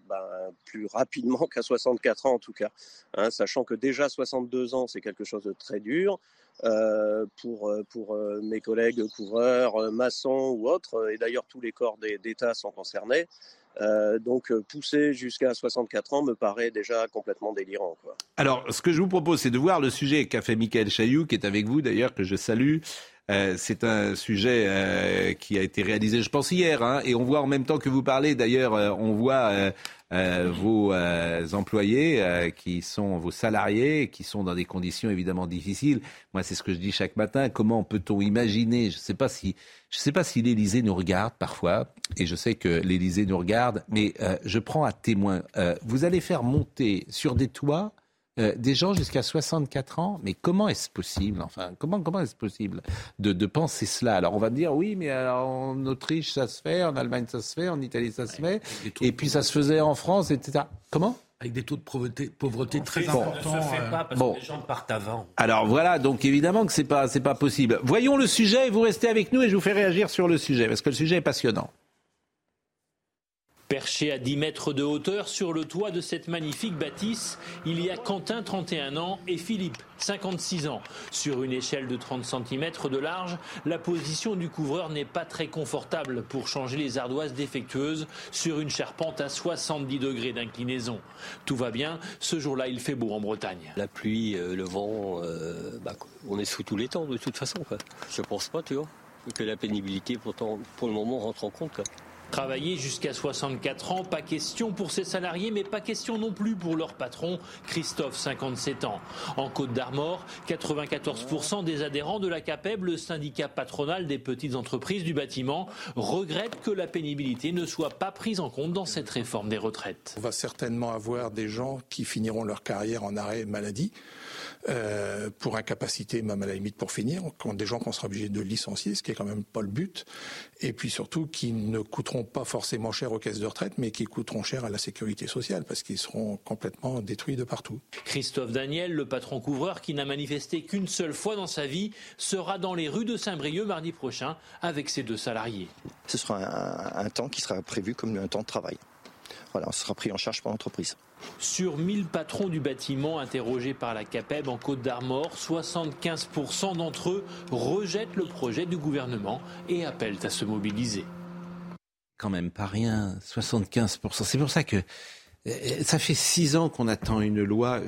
ben, plus rapidement qu'à 64 ans en tout cas. Hein, sachant que déjà 62 ans, c'est quelque chose de très dur. euh, pour, pour euh, mes collègues couvreurs, maçons ou autres, et d'ailleurs tous les corps d'État sont concernés. Euh, donc euh, pousser jusqu'à 64 ans me paraît déjà complètement délirant. Alors, ce que je vous propose, c'est de voir le sujet qu'a fait Michael Chailloux, qui est avec vous d'ailleurs, que je salue. Euh, c'est un sujet euh, qui a été réalisé, je pense, hier. hein, et on voit en même temps que vous parlez, d'ailleurs, euh, on voit euh, euh, vos employés qui sont vos salariés, qui sont dans des conditions évidemment difficiles. Moi, c'est ce que je dis chaque matin. Comment peut-on imaginer Je ne sais pas si, je sais pas si l'Élysée nous regarde parfois, et je sais que l'Élysée nous regarde, mais je prends à témoin. vous allez faire monter sur des toits euh, des gens jusqu'à 64 ans. Mais comment est-ce possible Enfin, comment, comment est-ce possible de, de, penser cela? Alors, on va dire, oui, mais en Autriche, ça se fait, en Allemagne, ça se fait, en Italie, ça se fait, et puis ça se faisait en France, etc. Comment? Avec des taux de pauvreté, pauvreté très importants. Ça se fait pas parce que les gens partent avant. Alors voilà, donc évidemment que c'est pas c'est pas possible. Voyons le sujet et vous restez avec nous et je vous fais réagir sur le sujet parce que le sujet est passionnant. Perché à 10 mètres de hauteur sur le toit de cette magnifique bâtisse, il y a Quentin, 31 ans, et Philippe, 56 ans. Sur une échelle de 30 cm de large, la position du couvreur n'est pas très confortable pour changer les ardoises défectueuses sur une charpente à 70 degrés d'inclinaison. Tout va bien, ce jour-là il fait beau en Bretagne. La pluie, euh, le vent, euh, bah, on est sous tous les temps de toute façon. Quoi. Je pense pas, tu vois, que la pénibilité pourtant, pour le moment rentre en compte. Quoi. Travailler jusqu'à 64 ans, pas question pour ces salariés, mais pas question non plus pour leur patron, Christophe, 57 ans. En Côte d'Armor, 94% des adhérents de la CAPEB, le syndicat patronal des petites entreprises du bâtiment, regrettent que la pénibilité ne soit pas prise en compte dans cette réforme des retraites. On va certainement avoir des gens qui finiront leur carrière en arrêt maladie. Euh, pour incapacité, même à la limite pour finir, quand des gens qu'on sera obligé de licencier, ce qui est quand même pas le but, et puis surtout qui ne coûteront pas forcément cher aux caisses de retraite, mais qui coûteront cher à la sécurité sociale, parce qu'ils seront complètement détruits de partout. Christophe Daniel, le patron couvreur qui n'a manifesté qu'une seule fois dans sa vie, sera dans les rues de Saint-Brieuc mardi prochain avec ses deux salariés. Ce sera un, un temps qui sera prévu comme un temps de travail. Voilà, on sera pris en charge par l'entreprise. Sur 1000 patrons du bâtiment interrogés par la CAPEB en Côte d'Armor, 75% d'entre eux rejettent le projet du gouvernement et appellent à se mobiliser. Quand même pas rien, 75%. C'est pour ça que euh, ça fait six ans qu'on attend une loi.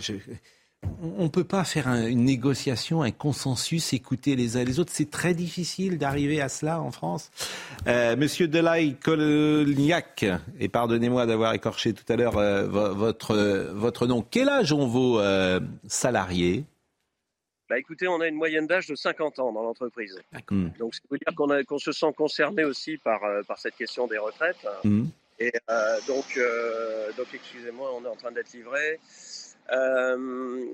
On ne peut pas faire une négociation, un consensus, écouter les uns les autres. C'est très difficile d'arriver à cela en France. Euh, Monsieur Delay Colniac, et pardonnez-moi d'avoir écorché tout à l'heure euh, votre, votre nom. Quel âge ont vos euh, salariés? Bah écoutez, on a une moyenne d'âge de 50 ans dans l'entreprise. Hmm. Donc, ça veut dire qu'on se sent concerné aussi par, par cette question des retraites. Hmm. Et donc, donc excusez-moi, on est en train d'être livré. Euh,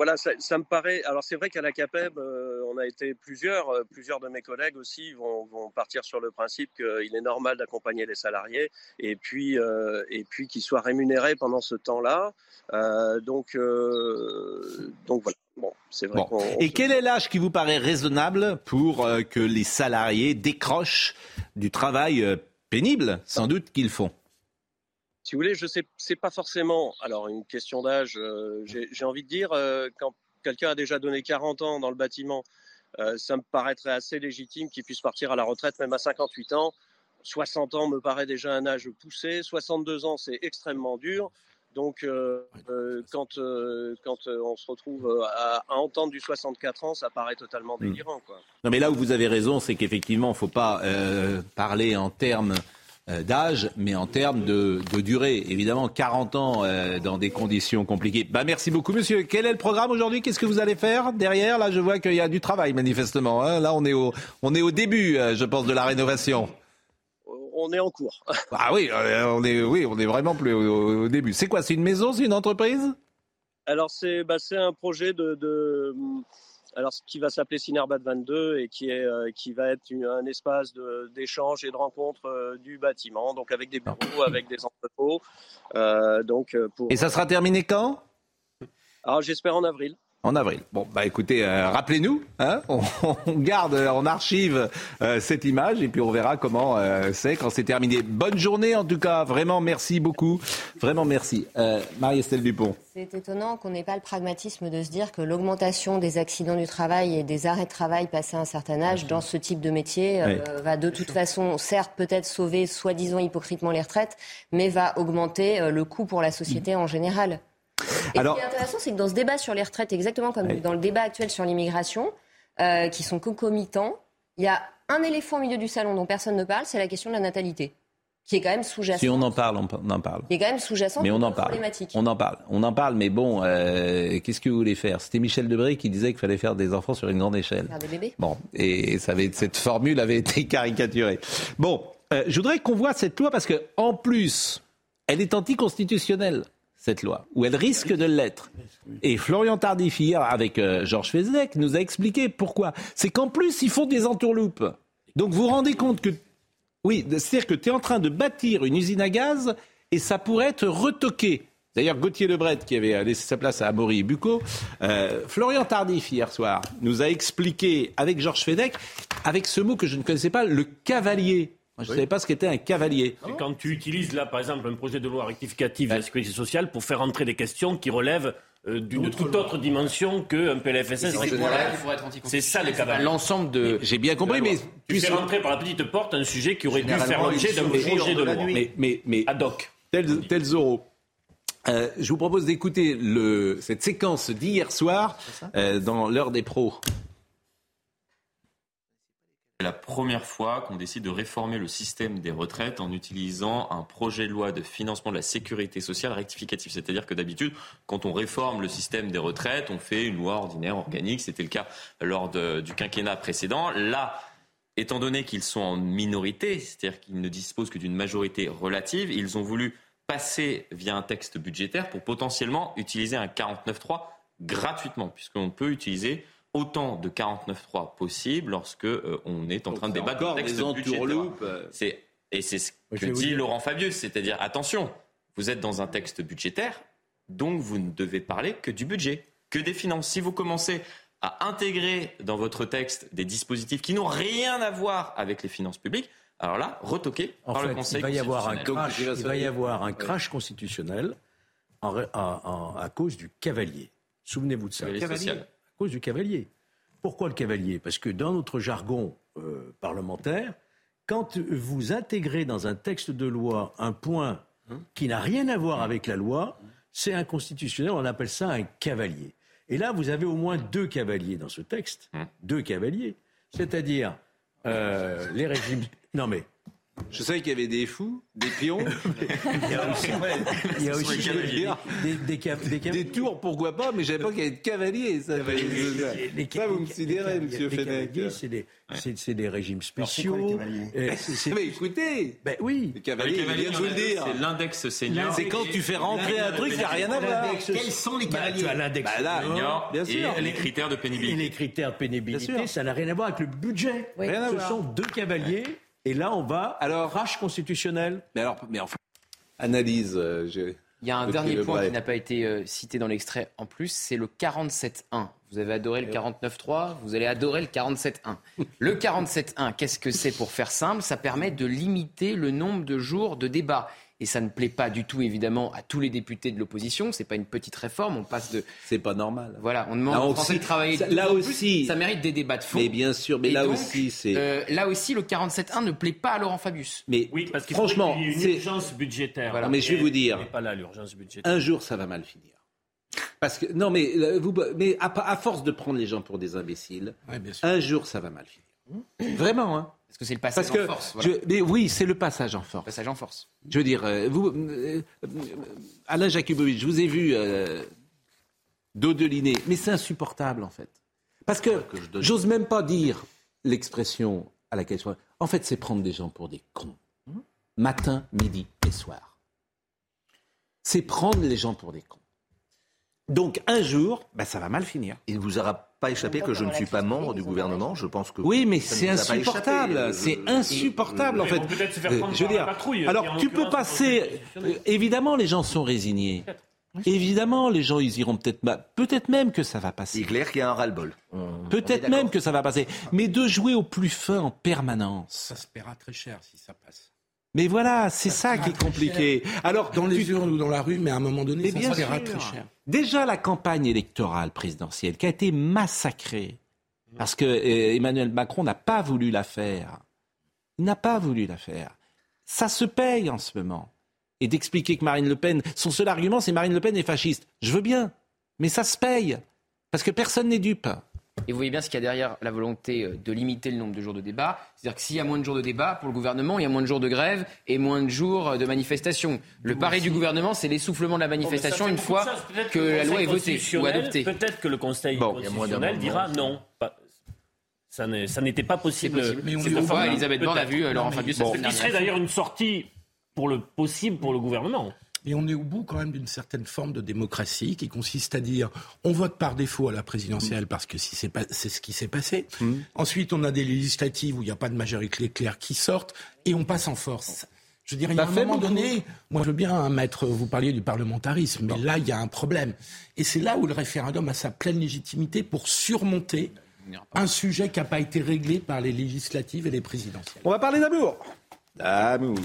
voilà, ça, ça, me paraît. Alors c'est vrai qu'à la CAPEB, euh, on a été plusieurs, euh, plusieurs de mes collègues aussi vont, vont partir sur le principe qu'il est normal d'accompagner les salariés et puis euh, et puis qu'ils soient rémunérés pendant ce temps-là. Donc donc voilà. Bon, c'est vrai. Bon. Et quel est l'âge qui vous paraît raisonnable pour que les salariés décrochent du travail pénible, sans doute qu'ils font si vous voulez, je sais, c'est pas forcément. Alors, une question d'âge, euh, j'ai envie de dire, euh, quand quelqu'un a déjà donné 40 ans dans le bâtiment, euh, ça me paraîtrait assez légitime qu'il puisse partir à la retraite, même à 58 ans. 60 ans me paraît déjà un âge poussé. 62 ans, c'est extrêmement dur. Donc, quand, quand on se retrouve à, à, entendre du 64 ans, ça paraît totalement hmm. délirant. Quoi. Non, mais là où vous avez raison, c'est qu'effectivement, il ne faut pas parler en termes d'âge, mais en termes de, de, durée. Évidemment, 40 ans euh, dans des conditions compliquées. Bah, merci beaucoup, monsieur. Quel est le programme aujourd'hui? Qu'est-ce que vous allez faire derrière? Là, je vois qu'il y a du travail, manifestement. Hein. Là, on est, au, on est au début, euh, je pense, de la rénovation. On est en cours. ah oui, on est, oui, on est vraiment plus au, au début. C'est quoi? C'est une maison? C'est une entreprise? Alors, c'est bah, un projet de, de alors qui va s'appeler Cinerbat 22 et qui est euh, qui va être une, un espace d'échange et de rencontre euh, du bâtiment, donc avec des bureaux, avec des entrepôts. Euh, donc pour. Et ça sera terminé quand? Alors j'espère en avril. En avril. Bon, bah écoutez, euh, rappelez-nous, hein, on, on, garde en archive euh, cette image et puis on verra comment euh, c'est quand c'est terminé. Bonne journée en tout cas, vraiment merci beaucoup, vraiment merci. Marie-Estelle Dupont. C'est étonnant qu'on n'ait pas le pragmatisme de se dire que l'augmentation des accidents du travail et des arrêts de travail passé un certain âge dans ce type de métier oui. va de toute façon, certes peut-être sauver soi-disant hypocritement les retraites, mais va augmenter le coût pour la société en général. Et Alors, ce qui est intéressant, c'est que dans ce débat sur les retraites, exactement comme oui. dans le débat actuel sur l'immigration, euh, qui sont concomitants, il y a un éléphant au milieu du salon dont personne ne parle, c'est la question de la natalité qui est quand même sous-jacente. Si on en parle, on en parle. Qui est quand même sous-jacente. Mais on en parle. On en parle. On en parle, mais bon, euh, qu'est-ce que vous voulez faire? C'était Michel Debré qui disait qu'il fallait faire des enfants sur une grande échelle. Faire des bébés. Bon, et ça avait, cette formule avait été caricaturée. Bon, euh, je voudrais qu'on voit cette loi parce que en plus, elle est anticonstitutionnelle cette loi, ou elle risque de l'être. Et Florian Tardif, hier, avec euh, Georges Fezek, nous a expliqué pourquoi. C'est qu'en plus, ils font des entourloupes. Donc vous vous rendez compte que... Oui, c'est-à-dire que tu es en train de bâtir une usine à gaz et ça pourrait être retoqué. D'ailleurs, Gauthier Lebret, qui avait laissé sa place à Amaury Bucco, euh, Florian Tardif, hier soir, nous a expliqué, avec Georges Fedec, avec ce mot que je ne connaissais pas, le cavalier. Moi, je ne savais pas ce qu'était un cavalier. Quand tu utilises là, par exemple, un projet de loi rectificative de la sécurité sociale pour faire entrer des questions qui relèvent euh, d'une toute autre dimension qu'un PLFSS. C'est ça le cavalier. L'ensemble de. J'ai bien compris, mais tu fais rentrer par la petite porte un sujet qui aurait dû faire l'objet d'un projet de loi. Mais, mais, mais ad hoc. Tel, tel Zorro. Euh, je vous propose d'écouter cette séquence d'hier soir euh, dans l'heure des pros. C'est la première fois qu'on décide de réformer le système des retraites en utilisant un projet de loi de financement de la sécurité sociale rectificatif. C'est-à-dire que d'habitude, quand on réforme le système des retraites, on fait une loi ordinaire, organique. C'était le cas lors du quinquennat précédent. Là, étant donné qu'ils sont en minorité, c'est-à-dire qu'ils ne disposent que d'une majorité relative, ils ont voulu passer via un texte budgétaire pour potentiellement utiliser un 49.3 gratuitement, puisqu'on peut utiliser autant de 49.3 possible lorsque euh, on est en train de débattre d'un texte budgétaire. C'est, et c'est ce que dit Laurent Fabius, c'est-à-dire attention, vous êtes dans un texte budgétaire, donc vous ne devez parler que du budget, que des finances. Si vous commencez à intégrer dans votre texte des dispositifs qui n'ont rien à voir avec les finances publiques, alors là, retoqué par le Conseil il va y avoir un constitutionnel. crash, il va y avoir un crash constitutionnel en- en- en- à cause du cavalier. Souvenez-vous de ça. Cavalier cause du cavalier. Pourquoi le cavalier? Parce que dans notre jargon euh, parlementaire, quand vous intégrez dans un texte de loi un point qui n'a rien à voir avec la loi, c'est inconstitutionnel, on appelle ça un cavalier. Et là, vous avez au moins deux cavaliers dans ce texte. Deux cavaliers. C'est-à-dire euh, les régimes. Non mais. Je savais qu'il y avait des fous, des pions. Il y a aussi, il y a aussi des, des, des, des tours, pourquoi pas, mais je savais pas qu'il y avait de cavaliers. Ça, ça vous me sidérez, monsieur les Fenech. cavaliers, c'est des, régimes spéciaux. Euh, c'est- Mais écoutez, ben oui. les cavaliers, cavaliers, de vous le dire. C'est l'index senior. C'est quand tu fais rentrer un truc qui n'a rien à voir. Quels sont les Bah, as l'index Bah senior, bien sûr. Et les critères de et pénibilité. les critères de pénibilité, ça n'a rien à voir avec le budget. Ce sont deux cavaliers. Et là, on va alors crash constitutionnel. Mais alors, mais enfin, analyse. euh, j'ai- Il y a un dernier point qui n'a pas été euh, cité dans l'extrait en plus, c'est le 47.1. Vous avez adoré le 49.3, vous allez adorer le 47.1. Le 47.1, qu'est-ce que c'est pour faire simple? Ça permet de limiter le nombre de jours de débat. Et ça ne plaît pas du tout, évidemment, à tous les députés de l'opposition. C'est pas une petite réforme. On passe de. C'est pas normal. Voilà, on demande Là aux Français aussi- de travailler. ça- là plus. aussi- ça mérite des débats de fond. Mais bien sûr, mais Et là donc, aussi, c'est. euh, là aussi, le 47.1 ne plaît pas à Laurent Fabius. mais Oui, parce qu'il franchement, y ait une c'est- urgence budgétaire. Voilà, mais je vais vous dire. Pas là, l'urgence budgétaire. un jour, ça va mal finir. Parce que non, mais euh, vous, mais à, à force de prendre les gens pour des imbéciles, un jour, ça va mal finir. Vraiment, hein. Parce que c'est le passage Parce que en force. voilà. je- mais oui, c'est le passage en force. Passage en force. Je veux dire, euh, vous, euh, Alain Jakubowicz, je vous ai vu euh, dos de l'inné, mais c'est insupportable en fait. Parce que j'ose même pas dire l'expression à laquelle je En fait, c'est prendre des gens pour des cons. Matin, midi et soir. C'est prendre les gens pour des cons. Donc un jour, bah, ça va mal finir. Il ne vous aura pas échappé que je ne suis pas membre du gouvernement. Je pense que Oui, mais c'est insupportable. C'est insupportable en fait. Euh, je veux dire, alors tu peux passer. euh, évidemment, les gens sont résignés. Évidemment, les gens ils iront peut-être. Peut-être même que ça va passer. C'est clair qu'il y a un ras-le-bol. Peut-être même que ça va passer. Mais de jouer au plus fin en permanence. Ça se paiera très cher si ça passe. Mais voilà, c'est ça qui est compliqué. Alors, Dans les urnes ou dans la rue, mais à un moment donné, Mais ça bien se paiera sûr. très cher. Déjà, la campagne électorale présidentielle qui a été massacrée parce que euh, Emmanuel Macron n'a pas voulu la faire. Il n'a pas voulu la faire. Ça se paye en ce moment. Et d'expliquer que Marine Le Pen, son seul argument, c'est Marine Le Pen est fasciste. Je veux bien, mais ça se paye. Parce que personne n'est dupe. Et vous voyez bien ce qu'il y a derrière la volonté euh, de limiter le nombre de jours de débat. C'est-à-dire que s'il y a moins de jours de débat, pour le gouvernement, il y a moins de jours de grève et moins de jours euh, de manifestation. Le pari du gouvernement, c'est l'essoufflement de la manifestation une fois que la loi est votée ou adoptée. Peut-être que le Conseil Bon, il y a moins constitutionnel dira non. pas- Ça n'était pas possible. possible. Mais on cette fois, Elisabeth Borne a vu, euh, Laurent Fabius Bon, semaine qui serait d'ailleurs une sortie pour le possible pour le gouvernement. Et on est au bout quand même d'une certaine forme de démocratie qui consiste à dire on vote par défaut à la présidentielle parce que si c'est pas c'est ce qui s'est passé. Mmh. Ensuite, on a des législatives où il n'y a pas de majorité claire qui sortent et on passe en force. Je veux dire, il y a un moment beaucoup. donné, moi je veux bien hein, mettre, vous parliez du parlementarisme, mais là il y a un problème. Et c'est là où le référendum a sa pleine légitimité pour surmonter un sujet qui n'a pas été réglé par les législatives et les présidentielles. On va parler d'amour. D'amour.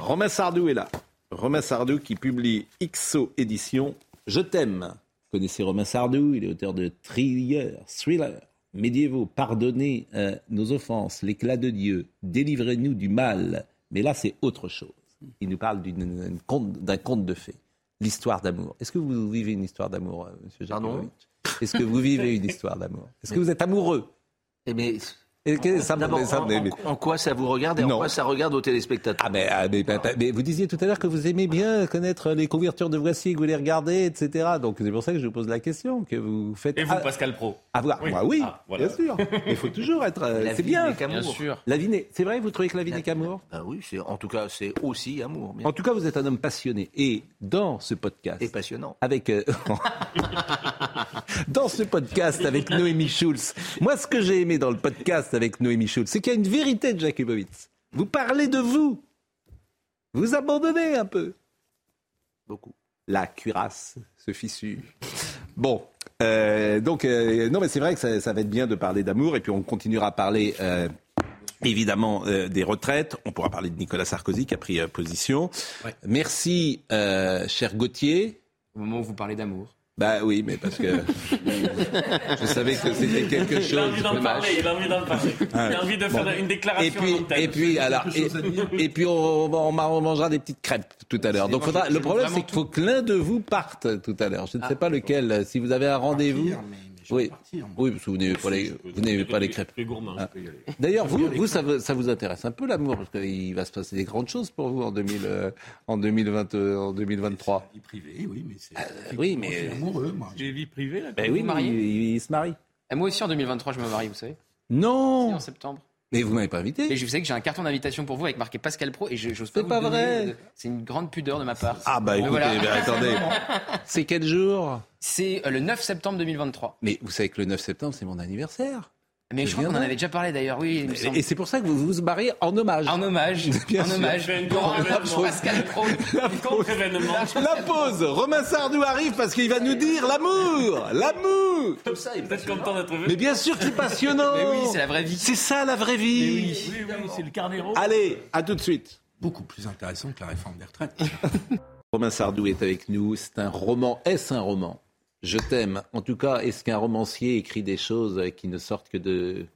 Romain Sardou est là. Romain Sardou qui publie XO Édition Je t'aime. Vous connaissez Romain Sardou, il est auteur de thrillers, thrillers médiévaux. Pardonnez euh, nos offenses, l'éclat de Dieu, délivrez-nous du mal. Mais là, c'est autre chose. Il nous parle d'un conte de fées, l'histoire d'amour. Est-ce que vous vivez une histoire d'amour, euh, monsieur Jakubowicz Est-ce que vous vivez une histoire d'amour? Est-ce que vous êtes amoureux? Eh bien, Et que- ça me- D'abord, ça en, quoi ça vous regarde et en quoi ça regarde aux téléspectateurs Ah mais, ah, mais, mais- mais vous disiez tout à l'heure que vous aimez bien connaître les couvertures de Voici, que vous les regardez, etc. Donc c'est pour ça que je vous pose la question, que vous faites... Et vous, Ah, Pascal Pro Avoir, Oui. oui, Ah, voilà. bien sûr. Il faut toujours être... euh, c'est bien. Bien sûr. La vie n'est... C'est vrai, vous trouvez que la vie n'est qu'amour? Bah oui, c'est, en tout cas, c'est aussi amour. bien En tout cas, vous êtes un homme passionné. Et dans ce podcast... Et passionnant. Avec... euh, dans ce podcast avec Noémie Schulz, moi, ce que j'ai aimé dans le podcast avec Noémie Schulz, c'est qu'il y a une vérité de Jakubowicz. Vous parlez de vous. Vous abandonnez un peu. Beaucoup. La cuirasse se fissure. Bon, euh, donc, euh, non, mais c'est vrai que ça, ça va être bien de parler d'amour, et puis on continuera à parler. euh, Évidemment des retraites. On pourra parler de Nicolas Sarkozy qui a pris position. Merci, cher Gauthier. Au moment où vous parlez d'amour. Bah oui, mais parce que je savais que c'était quelque chose. Il a envie d'en de parler, il a envie d'en parler. Il Ah, a envie de faire bon. une déclaration Et puis, et puis, alors, et, et puis on, on- mangera des petites crêpes tout à l'heure. Donc, faudra- le problème, c'est qu'il faut que l'un de vous parte tout à l'heure. Je ne sais pas lequel. Si vous avez un rendez-vous. Oui, oui, parce que vous n'aimez pas les, vous n'aimez pas les crêpes. Les gourmands, Ah. je peux y aller. D'ailleurs, vous, vous ça, vous- ça vous intéresse un peu l'amour parce qu'il va se passer des grandes choses pour vous en 2000, euh, en 2020, euh, en 2023. Vie privée, oui, mais c'est. oui, Moi, je suis mais amoureux, moi. J'ai vie privée, là. Ben oui, il, il se marie. Et moi aussi, en 2023, je me marie, vous savez. Non. Si, en septembre. Mais vous m'avez pas invité. Et je sais que j'ai un carton d'invitation pour vous avec marqué Pascal Pro et je C'est vous pas le donner. vrai. C'est une grande pudeur de ma part. Ah bah Mais écoutez, voilà. attendez. C'est quel jour? C'est euh, le 9 septembre 2023. Mais vous savez que le 9 septembre, c'est mon anniversaire. Mais je, crois qu'on en avait déjà parlé d'ailleurs, oui. Et c'est pour ça que vous vous mariez en hommage. En hommage. Bien en sûr. hommage. Grand. Pascal Pro. La pause. événement. La pause. Romain Sardou arrive parce qu'il va nous dire l'amour, l'amour. Comme ça, il Vous êtes content d'être venu Mais bien sûr que c'est passionnant. Mais oui, c'est la vraie vie. C'est ça la vraie vie. Oui, oui, c'est le carnero. Allez, à tout de suite. Beaucoup plus intéressant que la réforme des retraites. Romain Sardou est avec nous. C'est un roman. Est-ce un roman? Je t'aime. En tout cas, est-ce qu'un romancier écrit des choses qui ne sortent que de,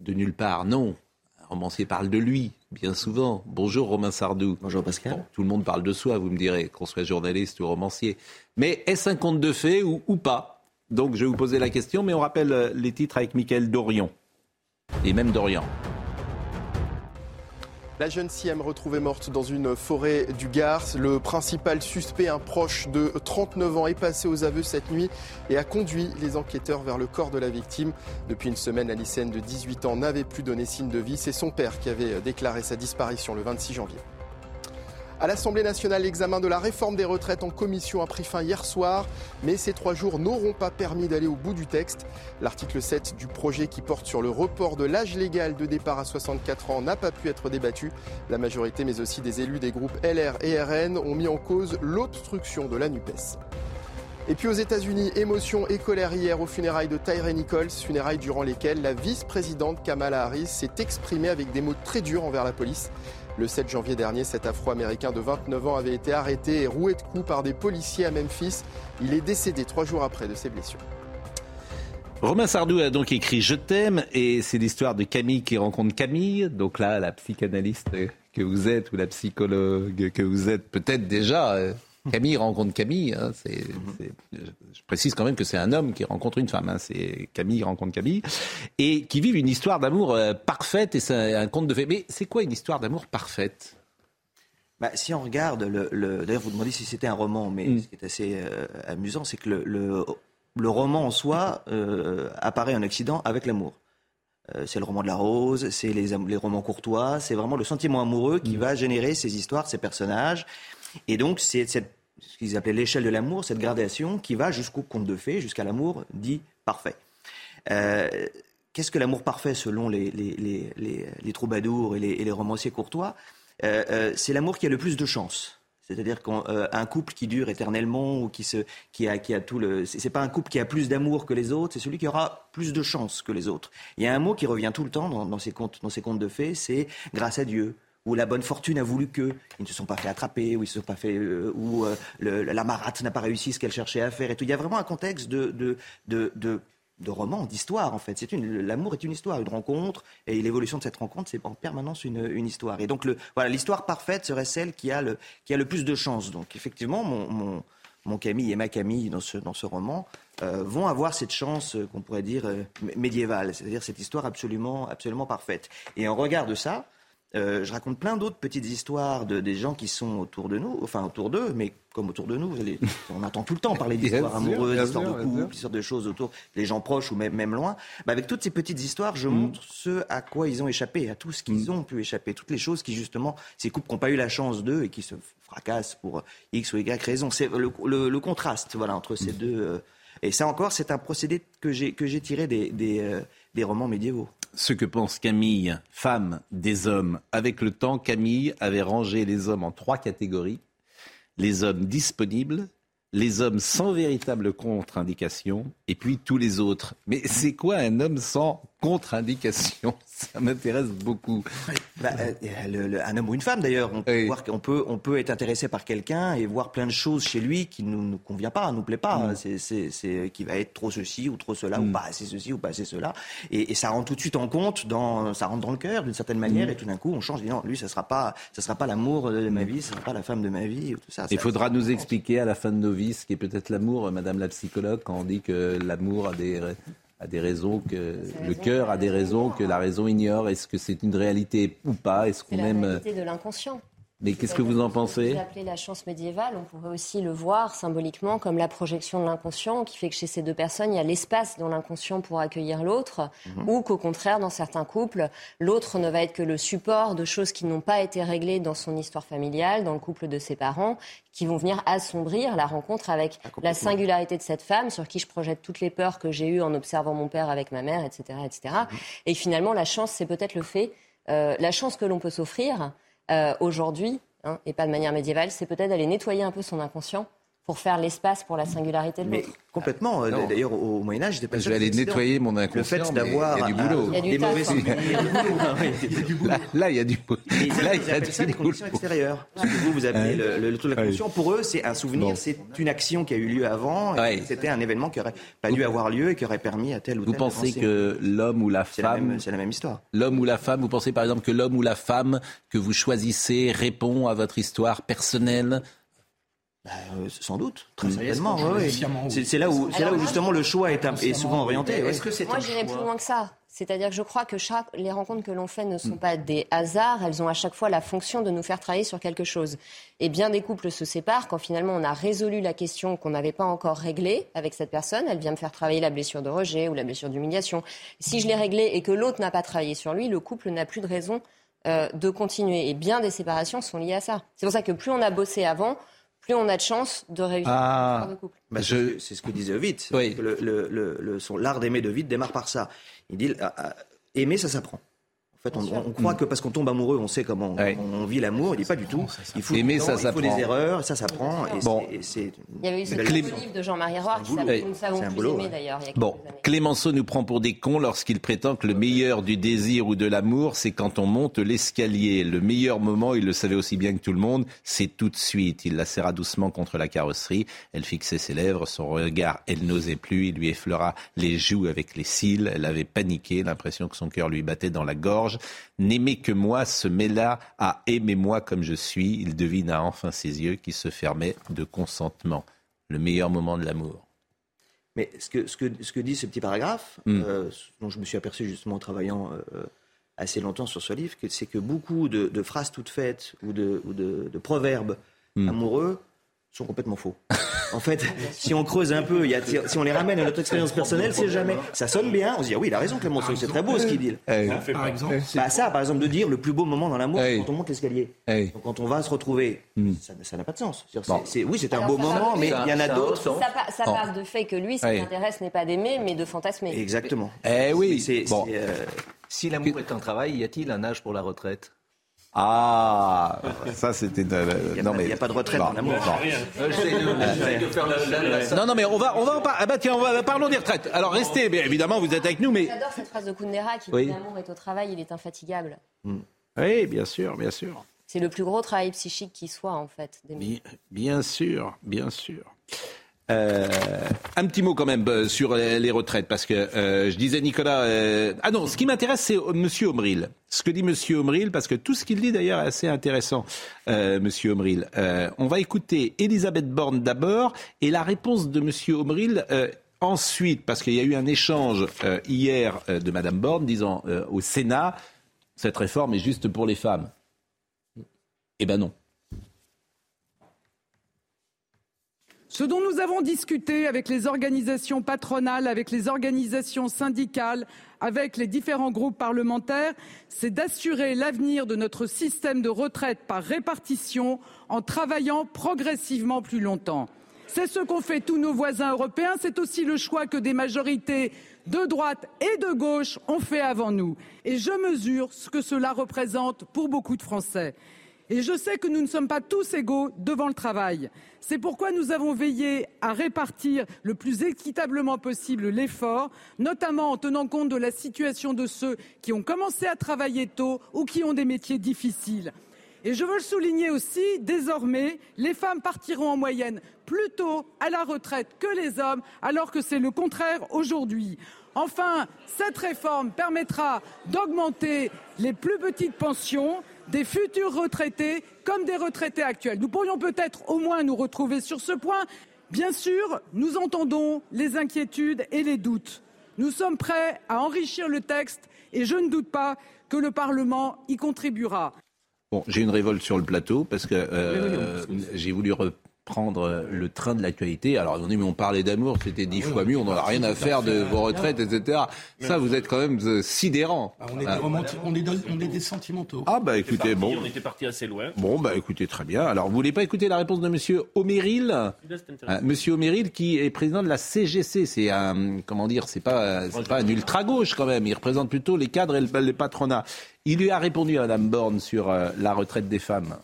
de nulle part? Non. Un romancier parle de lui, bien souvent. Bonjour Romain Sardou. Bonjour Pascal. Bon, tout le monde parle de soi, vous me direz, qu'on soit journaliste ou romancier. Mais est-ce un conte de fées ou, ou pas? Donc je vais vous poser la question, mais on rappelle euh, les titres avec Michael Dorion. Et même Dorian. La jeune Siem retrouvée morte dans une forêt du Gard. Le principal suspect, un proche de 39 ans, est passé aux aveux cette nuit et a conduit les enquêteurs vers le corps de la victime. Depuis une semaine, la de 18 ans n'avait plus donné signe de vie. C'est son père qui avait déclaré sa disparition le 26 janvier. À l'Assemblée nationale, l'examen de la réforme des retraites en commission a pris fin hier soir, mais ces trois jours n'auront pas permis d'aller au bout du texte. L'article 7 du projet qui porte sur le report de l'âge légal de départ à 64 ans n'a pas pu être débattu. La majorité, mais aussi des élus des groupes LR et RN, ont mis en cause l'obstruction de la NUPES. Et puis aux États-Unis, émotion et colère hier aux funérailles de Tyree Nichols, funérailles durant lesquelles la vice-présidente Kamala Harris s'est exprimée avec des mots très durs envers la police. Le 7 janvier dernier, cet Afro-Américain de 29 ans avait été arrêté et roué de coups par des policiers à Memphis. Il est décédé trois jours après de ses blessures. Romain Sardou a donc écrit Je t'aime et c'est l'histoire de Camille qui rencontre Camille. Donc là, la psychanalyste que vous êtes ou la psychologue que vous êtes, peut-être déjà. Camille rencontre Camille. hein, c'est, c'est- je précise quand même que c'est un homme qui rencontre une femme. hein, c'est Camille rencontre Camille et qui vivent une histoire d'amour euh, parfaite et c'est un, conte de fées. Mais c'est quoi une histoire d'amour parfaite? Bah, si on regarde, le, le- d'ailleurs vous demandez si c'était un roman, mais Mm. ce qui est assez euh, amusant, c'est que le, le, le roman en soi euh, apparaît en Occident avec l'amour. Euh, c'est le roman de la rose, c'est les, les romans courtois, c'est vraiment le sentiment amoureux qui va générer ces histoires, ces personnages. Et donc c'est cette ce qu'ils appelaient l'échelle de l'amour, cette gradation qui va jusqu'au conte de fées, jusqu'à l'amour dit parfait. Euh, Qu'est-ce que l'amour parfait selon les, troubadours et les, romanciers courtois? Euh, euh, C'est l'amour qui a le plus de chance. C'est-à-dire qu'un couple qui dure éternellement ou qui, a, tout le. C'est pas un couple qui a plus d'amour que les autres, c'est celui qui aura plus de chance que les autres. Il y a un mot qui revient tout le temps dans ces contes, dans ces contes de fées, c'est grâce à Dieu où la bonne fortune a voulu que ils ne se sont pas fait attraper, où ils se sont pas fait, euh, où euh, la marâtre n'a pas réussi ce qu'elle cherchait à faire. Et tout. Il y a vraiment un contexte de de de, de, de roman, d'histoire en fait. C'est l'amour est une histoire, une rencontre et l'évolution de cette rencontre, c'est en permanence une, une histoire. Et donc le voilà, l'histoire parfaite serait celle qui a le qui a le plus de chance. Donc effectivement, mon, mon mon Camille et ma Camille dans ce, dans ce roman euh, vont avoir cette chance qu'on pourrait dire mé- médiévale, c'est-à-dire cette histoire absolument, absolument parfaite. Et en regard de ça, euh, je raconte plein d'autres petites histoires de des gens qui sont autour de nous, enfin autour d'eux, mais comme autour de nous, allez, on entend tout le temps parler d'histoires amoureuses, d'histoires de couple, d'histoires de choses autour des gens proches ou même, même loin. Bah, avec toutes ces petites histoires, je montre ce à quoi ils ont échappé, à tout ce qu'ils ont pu échapper, toutes les choses qui justement, ces couples qui n'ont pas eu la chance d'eux et qui se fracassent pour X ou Y raison. C'est le, le- le contraste, voilà, entre ces deux. euh, et ça encore, c'est un procédé que j'ai que j'ai tiré des, des, euh, des romans médiévaux. Ce que pense Camille, femme des hommes. Avec le temps, Camille avait rangé les hommes en trois catégories. Les hommes disponibles, les hommes sans véritable contre-indication, et puis tous les autres. Mais c'est quoi un homme sans contre-indication Ça m'intéresse beaucoup. Bah, euh, le- le- un homme ou une femme d'ailleurs, on peut, voir qu'on peut, on peut être intéressé par quelqu'un et voir plein de choses chez lui qui ne nous, nous convient pas, nous plaît pas. Mm. C'est, c'est qui va être trop ceci ou trop cela ou Mm. pas assez ceci ou pas assez cela. Et, et ça rentre tout de suite en compte, dans, ça rentre dans le cœur d'une certaine manière Mm. et tout d'un coup on change. dit non, lui ça sera pas, ça sera pas l'amour de ma vie, ça sera pas la femme de ma vie ou tout ça. Il faudra nous expliquer à la fin de nos vies ce qui est peut-être l'amour, Madame la psychologue, quand on dit que l'amour a des, a des raisons que le cœur a des raisons que la raison ignore. Est-ce que c'est une réalité ou pas? Est-ce qu'on aime réalité de l'inconscient. Mais qu'est-ce que vous en pensez? Vous appelez la chance médiévale, on pourrait aussi le voir symboliquement comme la projection de l'inconscient, qui fait que chez ces deux personnes, il y a l'espace dans l'inconscient pour accueillir l'autre, Mhm. ou qu'au contraire, dans certains couples, l'autre ne va être que le support de choses qui n'ont pas été réglées dans son histoire familiale, dans le couple de ses parents, qui vont venir assombrir la rencontre avec la singularité de cette femme, sur qui je projette toutes les peurs que j'ai eues en observant mon père avec ma mère, etc. etc. Et finalement, la chance, c'est peut-être le fait, euh, la chance que l'on peut s'offrir euh, aujourd'hui, hein, et pas de manière médiévale, c'est peut-être d'aller nettoyer un peu son inconscient pour faire l'espace pour la singularité de Mais l'autre. complètement. Non. D'ailleurs, au Moyen Âge, j'étais pas Je vais aller nettoyer mon Le inconscient, fait mais d'avoir il y a du boulot. Il y a du des taf, mauvais hein. souvenirs. Il y a du boulot. Oui. Là, là, il y a du boulot. Là, il y a ça des conditions extérieures. Ce que vous, vous appelez Ouais. le, le, le truc de la conscience. Pour eux, c'est un souvenir, Bon. c'est une action qui a eu lieu avant. C'était un événement qui aurait pas dû avoir lieu et qui aurait permis à tel ou tel. Vous pensez que l'homme ou la femme, c'est la même histoire. l'homme ou la femme, vous pensez par exemple que l'homme ou la femme que vous choisissez répond à votre histoire personnelle Bah, euh, sans doute, très Mm. certainement. Ouais, oui. C'est là où, là justement le choix est, un- est Consciemment, souvent orienté. que Moi, j'irais plus loin que ça. C'est-à-dire que je crois que chaque, les rencontres que l'on fait ne sont pas des hasards, elles ont à chaque fois la fonction de nous faire travailler sur quelque chose. Et bien des couples se séparent quand finalement on a résolu la question qu'on n'avait pas encore réglée avec cette personne. Elle vient me faire travailler la blessure de rejet ou la blessure d'humiliation. Si je l'ai réglée et que l'autre n'a pas travaillé sur lui, le couple n'a plus de raison euh, de continuer. Et bien des séparations sont liées à ça. C'est pour ça que plus on a bossé avant, plus on a de chances de réussir Ah. une de couple. Bah, c'est ce que- c'est ce que disait Ovid. C'est Oui. que le, le- le- le- son- l'art d'aimer d'Ovid démarre par ça. Il dit ah, ah, aimer, ça s'apprend. En fait, on, on croit que parce qu'on tombe amoureux, on sait comment on, Ouais. on vit l'amour. Il dit pas du tout. Il faut Aimer, ça temps, il faut des erreurs, ça s'apprend. Et Bon. c'est- et c'est Il y avait eu ce livre de Jean-Marie Roire qui s'appelle. Nous ne savons plus boulot, aimer ouais. d'ailleurs. Bon, années. Clémenceau nous prend pour des cons lorsqu'il prétend que le meilleur du désir ou de l'amour, c'est quand on monte l'escalier. Le meilleur moment, il le savait aussi bien que tout le monde, c'est tout de suite. Il la serra doucement contre la carrosserie. Elle fixait ses lèvres, son regard, elle n'osait plus. Il lui effleura les joues avec les cils. Elle avait paniqué, l'impression que son cœur lui battait dans la gorge. N'aimer que moi se mêla à aimez-moi comme je suis. Il devina enfin ses yeux qui se fermaient de consentement. Le meilleur moment de l'amour. Mais ce que, ce, que, ce que dit ce petit paragraphe, Mm. euh, dont je me suis aperçu justement en travaillant euh, assez longtemps sur ce livre, c'est que beaucoup de, de phrases toutes faites ou de, ou de, de proverbes Mm. amoureux sont complètement faux. En fait, si on creuse un peu, il y a, si on les ramène à notre expérience personnelle, c'est jamais. Ça sonne bien. On se dit ah oui, il a raison, Clément. C'est très beau ce qu'il dit. Par exemple, Bah ça, par exemple, de dire le plus beau moment dans l'amour, c'est quand on monte l'escalier. Quand on va se retrouver, ça ça n'a pas de sens. C'est-à-dire, Bon. c'est- oui, c'est un Alors, beau ça moment, mais il y en a d'autres. Ça, ça part de fait que lui, ce qui l'intéresse n'est pas d'aimer, mais de fantasmer. Exactement. Eh oui. C'est, Bon. c'est, euh, Si l'amour est un travail, y a-t-il un âge pour la retraite? Ah, ça c'était. euh, Il y a non pas- mais il y a pas de retraite Bon, dans l'amour. bon. Euh, J'essaie de, j'essaie de faire la, la- la- Non, non, mais on va, on va en par- Ah bah tiens, on va, parlons des retraites. Alors restez, bien évidemment, vous êtes avec nous, mais. J'adore cette phrase de Kundera qui Oui. dit l'amour est au travail, il est infatigable. Oui, bien sûr, bien sûr. C'est le plus gros travail psychique qui soit, en fait. bien sûr, bien sûr. Euh, un petit mot quand même euh, sur les les retraites, parce que euh, je disais Nicolas. euh, Ah non, ce qui m'intéresse, c'est euh, Monsieur Omril. Ce que dit Monsieur Omril, parce que tout ce qu'il dit d'ailleurs est assez intéressant, euh, Monsieur Omril. Euh, on va écouter Elisabeth Borne d'abord et la réponse de Monsieur Omril. euh, Ensuite, parce qu'il y a eu un échange euh, hier euh, de Madame Borne disant euh, au Sénat, cette réforme est juste pour les femmes. Eh ben non. Ce dont nous avons discuté avec les organisations patronales, avec les organisations syndicales, avec les différents groupes parlementaires, c'est d'assurer l'avenir de notre système de retraite par répartition en travaillant progressivement plus longtemps. C'est ce qu'ont fait tous nos voisins européens, c'est aussi le choix que des majorités de droite et de gauche ont fait avant nous. Et je mesure ce que cela représente pour beaucoup de Français. Et je sais que nous ne sommes pas tous égaux devant le travail. C'est pourquoi nous avons veillé à répartir le plus équitablement possible l'effort, notamment en tenant compte de la situation de ceux qui ont commencé à travailler tôt ou qui ont des métiers difficiles. Et je veux le souligner aussi, désormais, les femmes partiront en moyenne plus tôt à la retraite que les hommes, alors que c'est le contraire aujourd'hui. Enfin, cette réforme permettra d'augmenter les plus petites pensions des futurs retraités comme des retraités actuels. Nous pourrions peut-être au moins nous retrouver sur ce point. Bien sûr, nous entendons les inquiétudes et les doutes. Nous sommes prêts à enrichir le texte et je ne doute pas que le Parlement y contribuera. Bon, j'ai une révolte sur le plateau parce que euh, j'ai voulu reprendre le train de l'actualité. Alors, on dit, mais on parlait d'amour, c'était dix fois mieux, on n'en a rien à faire de vos retraites, etc. Ça, vous êtes quand même euh, sidérant. Ah, on est, des Ah. romanti- on est dans- on est des sentimentaux. Ah, bah écoutez, bon. On était parti assez loin. Bon, bah écoutez, très bien. Alors, vous voulez pas écouter la réponse de Monsieur. Euh, Monsieur Oméril, qui est président de la CGC, c'est un, comment dire, c'est pas, c'est pas un ultra gauche quand même. Il représente plutôt les cadres et le, le patronat. Il lui a répondu à Madame Borne sur euh, la retraite des femmes.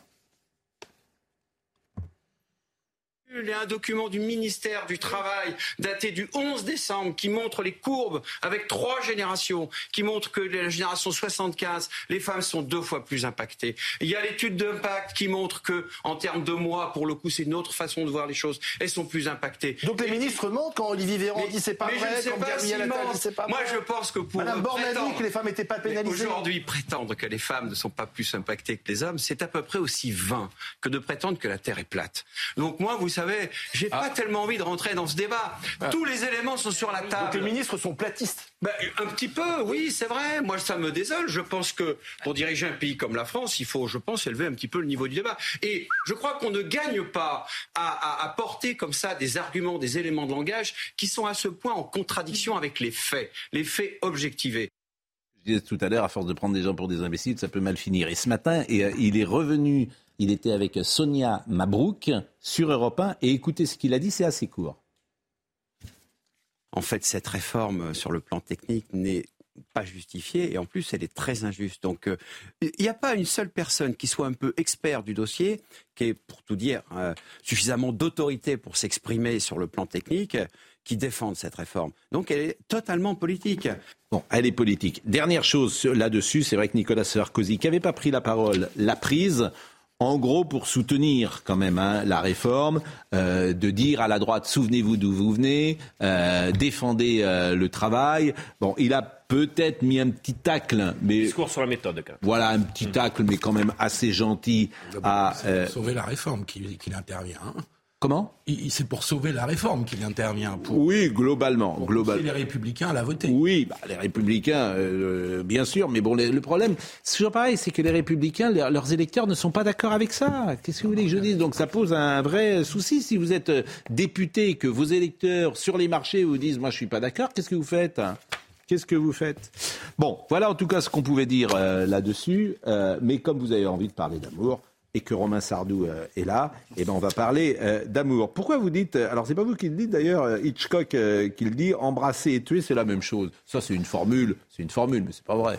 Il y a un document du ministère du Travail daté du 11 décembre qui montre les courbes avec trois générations, qui montre que la génération 75, les femmes sont deux fois plus impactées. Il y a l'étude d'impact qui montre que, en termes de mois, pour le coup, c'est une autre façon de voir les choses, elles sont plus impactées. Donc les ministres mentent quand Olivier Véran dit c'est pas mais je vrai, sais quand Gabriel Attal dit mentent. c'est pas Moi, vrai. je pense que pour Madame Borne a dit que les femmes n'étaient pas pénalisées. Aujourd'hui, prétendre que les femmes ne sont pas plus impactées que les hommes, c'est à peu près aussi vain que de prétendre que la Terre est plate. Donc moi, vous savez, j'ai pas tellement envie de rentrer dans ce débat. Tous les éléments sont sur la table. Donc les ministres sont platistes. Ben, un petit peu, oui, c'est vrai. Moi, ça me désole. Je pense que pour diriger un pays comme la France, il faut, je pense, élever un petit peu le niveau du débat. Et je crois qu'on ne gagne pas à, à- à porter comme ça des arguments, des éléments de langage qui sont à ce point en contradiction avec les faits, les faits objectivés. Disais tout à l'heure, à force de prendre des gens pour des imbéciles, ça peut mal finir. Et ce matin, euh, il est revenu, il était avec Sonia Mabrouk sur Europe 1, et écoutez ce qu'il a dit, c'est assez court. En fait, cette réforme sur le plan technique n'est pas justifiée et en plus elle est très injuste. Donc euh, il n'y a pas une seule personne qui soit un peu expert du dossier, qui ait, pour tout dire, euh, suffisamment d'autorité pour s'exprimer sur le plan technique, euh, qui défende cette réforme. Donc elle est totalement politique. Bon, elle est politique. Dernière chose là-dessus, c'est vrai que Nicolas Sarkozy, qui n'avait pas pris la parole, l'a prise. En gros, pour soutenir quand même hein, la réforme, euh, de dire à la droite, souvenez-vous d'où vous venez, euh, défendez euh, le travail. Bon, il a peut-être mis un petit tacle, mais Discours sur la méthode, quand même. voilà un petit tacle, mais quand même assez gentil à. euh, Sauver la réforme qu'il qu'il intervient. hein. Comment C'est pour sauver la réforme qu'il intervient. Pour, Oui, globalement. pour global- les Républicains à la voter. Oui, bah, les républicains, euh, bien sûr, mais bon, les- le problème, c'est toujours pareil, c'est que les républicains, leurs, leurs électeurs ne sont pas d'accord avec ça. Qu'est-ce que vous voulez que je dise? Donc ça pose un vrai souci. Si vous êtes euh, député et que vos électeurs sur les marchés vous disent, moi je suis pas d'accord, qu'est-ce que vous faites? Qu'est-ce que vous faites? Bon, voilà en tout cas ce qu'on pouvait dire euh, là-dessus. Euh, mais comme vous avez envie de parler d'amour et que Romain Sardou euh, est là, eh ben on va parler euh, d'amour. Pourquoi vous dites euh, Alors c'est pas vous qui le dites d'ailleurs, Hitchcock qui le dit. Embrasser et tuer, c'est la même chose. Ça c'est une formule, c'est une formule, mais c'est pas vrai.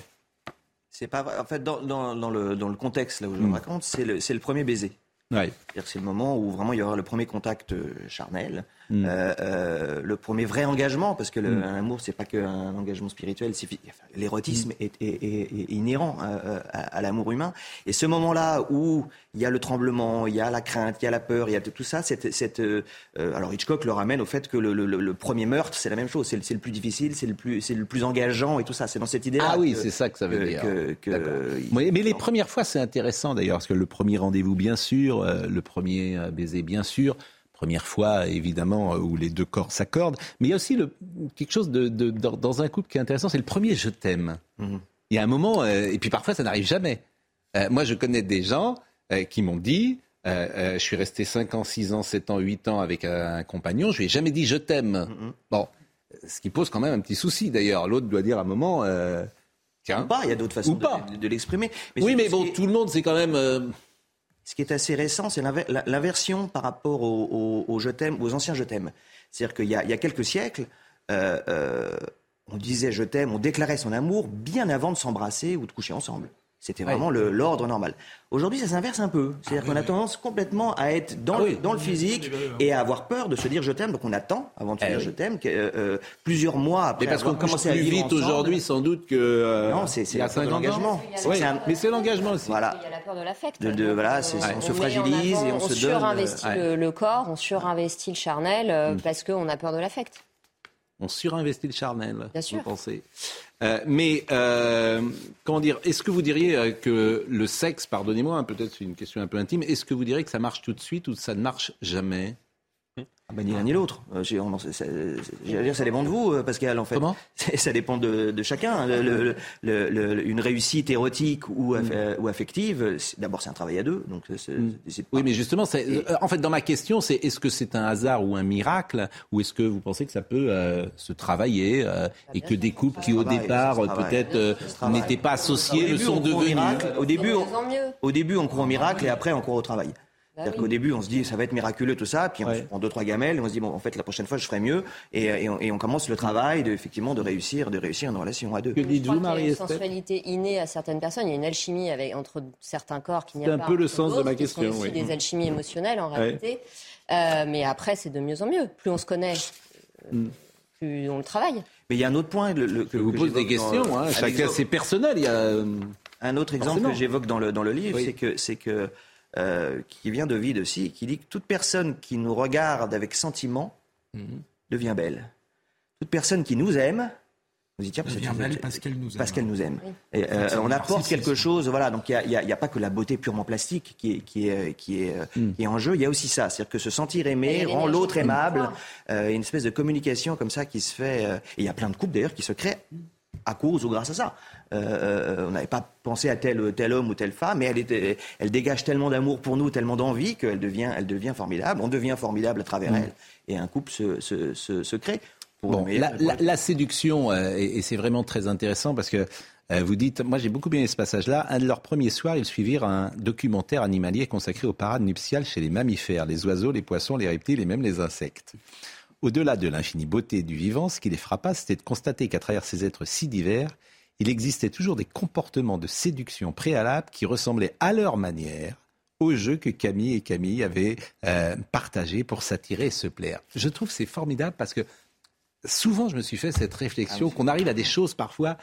C'est pas vrai. En fait, dans, dans- dans le, dans le contexte là où je le raconte, c'est le, le premier baiser. Ouais. C'est le moment où vraiment il y aura le premier contact charnel, Mm. euh, euh, le premier vrai engagement, parce que le- Mm. l'amour c'est pas qu'un engagement spirituel, c'est- enfin, l'érotisme est, est- est- est inhérent euh, à, à l'amour humain. Et ce moment-là où il y a le tremblement, il y a la crainte, il y a la peur, il y a tout ça, cette, cette, euh, alors Hitchcock le ramène au fait que le, le- le- le premier meurtre c'est la même chose, c'est le, plus difficile, c'est le plus, c'est le plus engageant et tout ça. C'est dans cette idée. Ah oui, c'est ça que ça veut dire. Mais les premières fois, c'est intéressant d'ailleurs, parce que le premier rendez-vous, bien sûr, euh, le premier baiser, bien sûr, première fois, évidemment, euh, où les deux corps s'accordent. Mais il y a aussi le, quelque chose de, de- dans, dans un couple qui est intéressant, c'est le premier je t'aime. Mhm. Il y a un moment, euh, et puis parfois, ça n'arrive jamais. Euh, moi, je connais des gens euh, qui m'ont dit. je suis resté 5 ans, 6 ans, 7 ans, 8 ans avec un, un compagnon. Je lui ai jamais dit je t'aime. Mhm. Bon, ce qui pose quand même un petit souci d'ailleurs. L'autre doit dire à un moment. Tiens. Ou pas, il y a d'autres façons de, de- de l'exprimer. oui, mais bon, tout le monde, c'est quand même. Ce qui est assez récent, c'est l'inversion par rapport au, au- au je t'aime, aux anciens je t'aime. C'est-à-dire qu'il y a quelques siècles, euh, euh, on disait je t'aime, on déclarait son amour bien avant de s'embrasser ou de coucher ensemble. C'était vraiment le- l'ordre normal. Aujourd'hui, ça s'inverse un peu. C'est-à-dire qu'on a tendance complètement à être dans, le, dans le physique et à avoir peur de se dire je t'aime. Donc on attend avant de se dire je t'aime euh, euh, plusieurs mois après Mais parce qu'on commence plus vivre vite aujourd'hui, sans doute que. euh, Non, c'est c'est il y a la peur de 50 ans. l'engagement. Oui, C'est un- mais c'est l'engagement aussi. Voilà. Il y a la peur de l'affect. De- de- voilà, c'est- on se fragilise avant, et on se donne, surinvestit euh, le, le corps, on surinvestit le charnel euh, Mm. parce qu'on a peur de l'affect. On surinvestit le charnel. Bien sûr. Vous pensez Euh, mais euh, comment dire Est-ce que vous diriez euh, que le sexe, pardonnez-moi, hein, peut-être c'est une question un peu intime, est-ce que vous diriez que ça marche tout de suite ou ça ne marche jamais? Bah, ni l'un ni l'autre. Euh, j'ai- on- c'est- c'est- J'allais dire, ça dépend de vous, euh, Pascal, en fait. Comment? Ça dépend de, de chacun. Le- le- le- le- une réussite érotique ou, aff- euh, ou affective, c'est- d'abord, c'est un travail à deux. Donc, c'est- c'est- Oui, mais justement, c'est- euh, en fait, dans ma question, c'est est-ce que c'est un hasard ou un miracle, ou est-ce que vous pensez que ça peut euh, se travailler euh, et que des couples qui, au travaille, départ, ça se euh, travaille. peut-être euh, Ça se travaille. n'étaient pas associés, le début, sont on croit au devenus miracle. Au début, on, mieux. Bah au début, on croit au miracle et après, on croit au travail. C'est-à-dire qu'au début, on se dit ça va être miraculeux tout ça, puis on se prend deux trois gamelles et on se dit bon en fait la prochaine fois je ferai mieux et, et on, et on commence le travail de effectivement de réussir de réussir une relation à deux. Que dites-vous, Il y a une sensualité innée à certaines personnes. Il y a une alchimie avec, entre certains corps qui n'y C'est a un pas. peu le sens de ma qui sont question, aussi oui. des alchimies émotionnelles en Ouais. réalité. Euh, mais après, c'est de mieux en mieux. Plus on se connaît, Mm. plus on le travaille. Mais il y a un autre point le- le- que Je vous que pose des j'évoque dans- questions, hein, un chacun c'est personnel. Il y a euh, Un autre exemple Forcément. que j'évoque dans le, dans le livre, Oui. c'est que, c'est que euh, qui vient de Vide aussi, qui dit que toute personne qui nous regarde avec sentiment devient belle. Toute personne qui nous aime, nous dit tiens, belle parce qu'elle nous aime. parce qu'elle nous aime. Et, euh, on apporte quelque chose, voilà. Donc il n'y a, pas que la beauté purement plastique qui est, qui est, qui est, euh, Hmm. qui est en jeu. Il y a aussi ça, c'est-à-dire que se sentir aimé rend l'autre aimable. Euh, une espèce de communication comme ça qui se fait. euh, et il y a plein de couples d'ailleurs qui se créent à cause ou grâce à ça. Euh, euh, on n'avait pas pensé à tel, tel homme ou telle femme, mais elle, était, elle dégage tellement d'amour pour nous, tellement d'envie qu'elle devient, elle devient formidable. On devient formidable à travers Mm. elle. Et un couple se, se, se, se crée. Pour Bon, la, séduction, euh, et, et c'est vraiment très intéressant parce que euh, vous dites, moi j'ai beaucoup aimé ce passage-là, un de leurs premiers soirs, ils suivirent un documentaire animalier consacré aux parades nuptiales chez les mammifères, les oiseaux, les poissons, les reptiles et même les insectes. Au-delà de l'infinie beauté du vivant, ce qui les frappa, c'était de constater qu'à travers ces êtres si divers, il existait toujours des comportements de séduction préalables qui ressemblaient à leur manière au jeu que Camille et Camille avaient euh, partagé pour s'attirer et se plaire. Je trouve que c'est formidable parce que souvent je me suis fait cette réflexion qu'on arrive à des choses parfois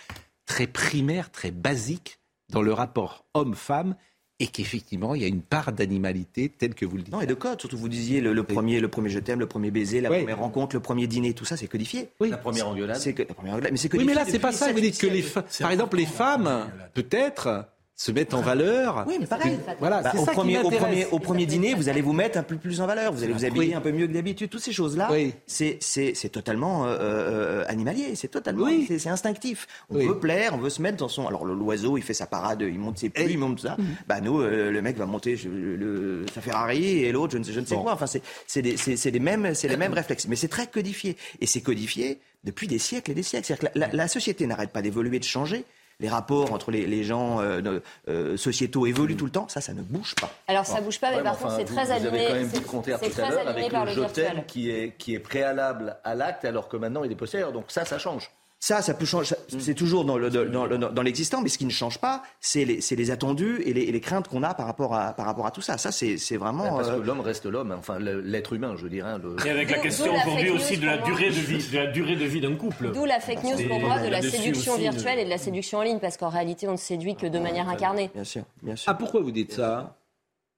très primaires, très basiques dans le rapport homme-femme et qu'effectivement il y a une part d'animalité telle que vous le dites. Non, et de code, surtout vous disiez le, le premier, le premier je t'aime, le premier baiser, la Oui. première rencontre, le premier dîner, tout ça, c'est codifié. Oui. La première engueulade. C'est que, la première engueulade, mais c'est Oui, mais là, c'est pas ça. Vous dites que les, par exemple, les femmes, peut-être, se mettent en valeur. Oui, mais pareil. Voilà, Bah, au, ça premier, au, premier, au premier dîner, vous allez vous mettre un peu plus en valeur, vous allez vous habiller un peu mieux que d'habitude. Toutes ces choses-là, c'est- c'est c'est totalement euh, euh, animalier, c'est totalement c'est- c'est instinctif. On veut plaire, on veut se mettre dans son. Alors l'oiseau, il fait sa parade, il monte ses plumes, il monte tout ça. Bah nous, euh, le mec va monter je- le, sa Ferrari et l'autre, je ne sais, je ne sais Bon. quoi. Enfin, c'est c'est des- les mêmes, c'est les mêmes réflexes, mais c'est très codifié et c'est codifié depuis des siècles et des siècles. C'est-à-dire que la, la- la société n'arrête pas d'évoluer, de changer. Les rapports entre les, les gens euh, euh, sociétaux évoluent tout le temps. Ça, ça ne bouge pas. Alors ça bouge pas, mais Ouais, par enfin, contre c'est vous- très Vous avez quand même dit c'est- le contraire c'est tout à très l'heure avec par le le je t'aime qui est, qui est préalable à l'acte alors que maintenant il est postérieur. Donc ça, ça change. Ça, ça peut changer. ça- C'est toujours dans, le- dans, le- dans l'existant, mais ce qui ne change pas, c'est les, c'est les attendus et les, et les craintes qu'on a par rapport à, par rapport à tout ça. Ça, c'est c'est vraiment. Parce euh, que l'homme reste l'homme, enfin le- l'être humain, je dirais. hein, le- Et avec la question aujourd'hui aussi de la durée de vie, de la durée de vie d'un couple. D'où la fake news C'est pour moi de la séduction de- virtuelle et de la séduction en ligne, parce qu'en réalité on ne séduit que de manière incarnée. Bien sûr, bien sûr. Ah, pourquoi vous dites ça?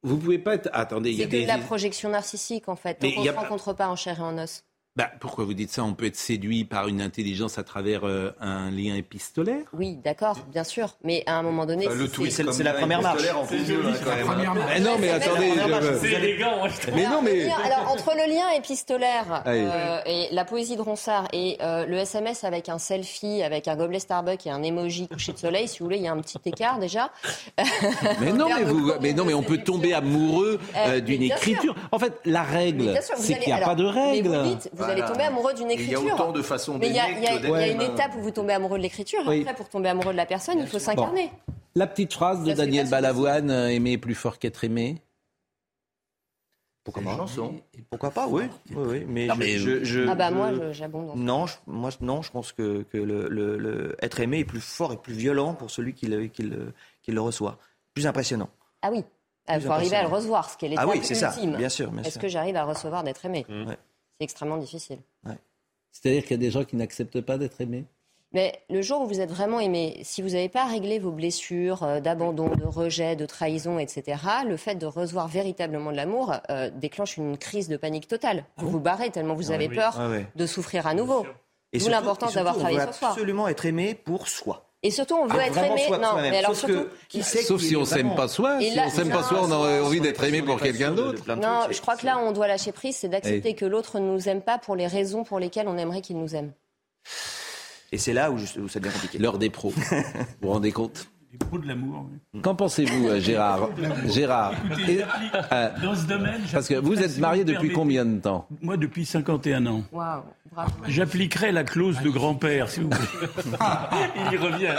Vous pouvez pas être. Attendez, il y C'est a que des. de la projection narcissique en fait. Donc on ne se rencontre pas en chair et en os. Bah, pourquoi vous dites ça? On peut être séduit par une intelligence à travers euh, un lien épistolaire? Oui, d'accord, bien sûr. Mais à un moment donné, si c'est- la première marche. en C'est joli, la première marche. Eh non, mais attendez, c'est je- marche. Élégant. Mais non, mais. Alors entre le lien épistolaire Allez. euh, et la poésie de Ronsard et euh, le SMS avec un selfie, avec un gobelet Starbucks et un emoji couché de soleil, si vous voulez, il y a un petit écart déjà. Mais non, mais, vous, mais non, mais on peut tomber amoureux d'une écriture. En fait, la règle, c'est qu'il n'y a pas de règle. Vous allez tomber amoureux d'une Et il y a écriture. autant de façons mais il y a, y a- y a une étape où vous tombez amoureux de l'écriture. Oui. Après, pour tomber amoureux de la personne, il faut s'incarner. La petite phrase de Ça, Daniel Balavoine, euh, aimer est plus fort qu'être aimé. Pourquoi pas chanson. Pourquoi pas Oui, oui, oui. Mais, Non, je- mais- je, je- Ah bah moi, j'abonde. Non, je, moi, non, je pense que, que le, le- le- être aimé est plus fort et plus violent pour celui qui le, qui le, qui le reçoit. Plus impressionnant. Ah oui. Il Plus faut arriver à le recevoir, ce qui est l'étape Ah oui, c'est ça. Bien sûr, bien Est-ce que j'arrive à recevoir d'être aimé? Ouais. C'est extrêmement difficile. C'est-à-dire qu'il y a des gens qui n'acceptent pas d'être aimés? Mais le jour où vous êtes vraiment aimé, si vous n'avez pas réglé vos blessures euh, d'abandon, de rejet, de trahison, etc., le fait de recevoir véritablement de l'amour euh, déclenche une crise de panique totale. Vous vous barrez tellement vous Ah avez oui. peur Ah ouais. de souffrir à nouveau. Et D'où surtout- l'importance d'avoir travaillé sur soi. absolument être aimé pour soi. Et surtout, on veut Ah, être aimé. soi- non, mais alors surtout. qui sait Sauf si on s'aime pas soi. Si là- on s'aime pas soi, on aurait envie d'être aimé pour quelqu'un d'autre. Non, je crois que là, on doit lâcher prise, c'est d'accepter Oui. que l'autre ne nous aime pas pour les raisons pour lesquelles on aimerait qu'il nous aime. Et c'est là où, je- où ça devient compliqué. L'heure des pros. vous vous rendez compte Les pros de l'amour. oui. Qu'en pensez-vous, euh, Gérard Gérard. Et, euh, Dans ce domaine, parce que vous êtes marié depuis combien de temps? Moi, depuis 51 ans. Waouh, bravo. J'appliquerai la clause de grand-père, si vous voulez. Il y revient.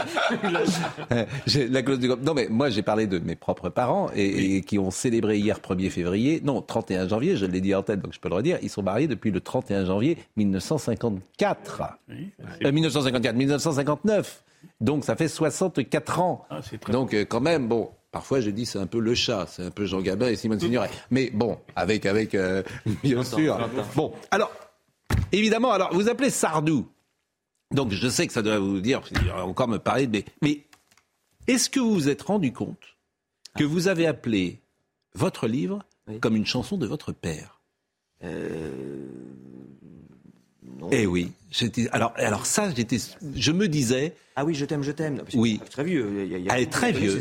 Euh, j'ai- la clause du groupe. Non, mais moi, j'ai parlé de mes propres parents et, et qui ont célébré hier 1er février, non, 31 janvier, je l'ai dit en tête, donc je peux le redire. Ils sont mariés depuis le 31 janvier 1954. Euh, 1954, 1959. Donc, ça fait 64 ans. Ah, donc, euh, quand même, bon. Parfois, je dis c'est un peu le chat, c'est un peu Jean Gabin et Simone Signoret. Mais bon, avec, avec, euh, bien sûr. Bon, alors, évidemment, alors vous appelez Sardou. Donc je sais que ça doit vous dire, encore me parler. Mais est-ce que vous vous êtes rendu compte que vous avez appelé votre livre comme une chanson de votre père? Eh oui. j'étais- Alors, alors ça, j'étais, je me disais... Ah oui, je t'aime, je t'aime. Oui. Très vieux. Il y a- il y a- Elle est très vieux.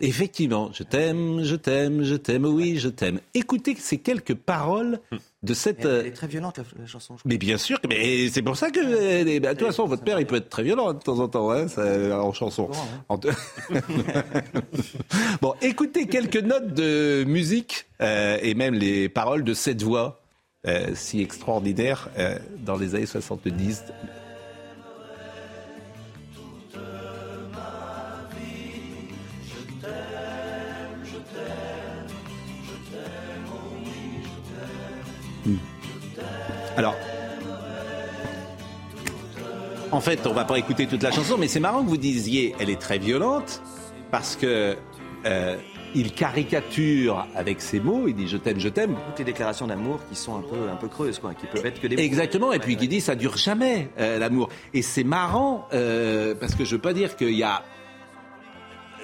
Effectivement, je t'aime, je t'aime, je t'aime, oui, je t'aime. Écoutez ces quelques paroles de cette... Elle, euh, elle est très violente, la, la chanson. je Mais bien sûr, mais c'est pour ça que... euh, bah, de toute façon, votre père, il peut être très violent hein, de temps en temps, hein, ça, en chanson. En- bon, écoutez quelques notes de musique euh, et même les paroles de cette voix euh, si extraordinaire euh, dans les années 70. Alors, en fait, on va pas écouter toute la chanson, mais c'est marrant que vous disiez, elle est très violente, parce que euh, il caricature avec ses mots, il dit je t'aime, je t'aime. Toutes les déclarations d'amour qui sont un peu, un peu creuses, quoi, qui peuvent être que des mots. Exactement, et puis qui dit ça dure jamais euh, l'amour. Et c'est marrant euh, parce que je veux pas dire qu'il y a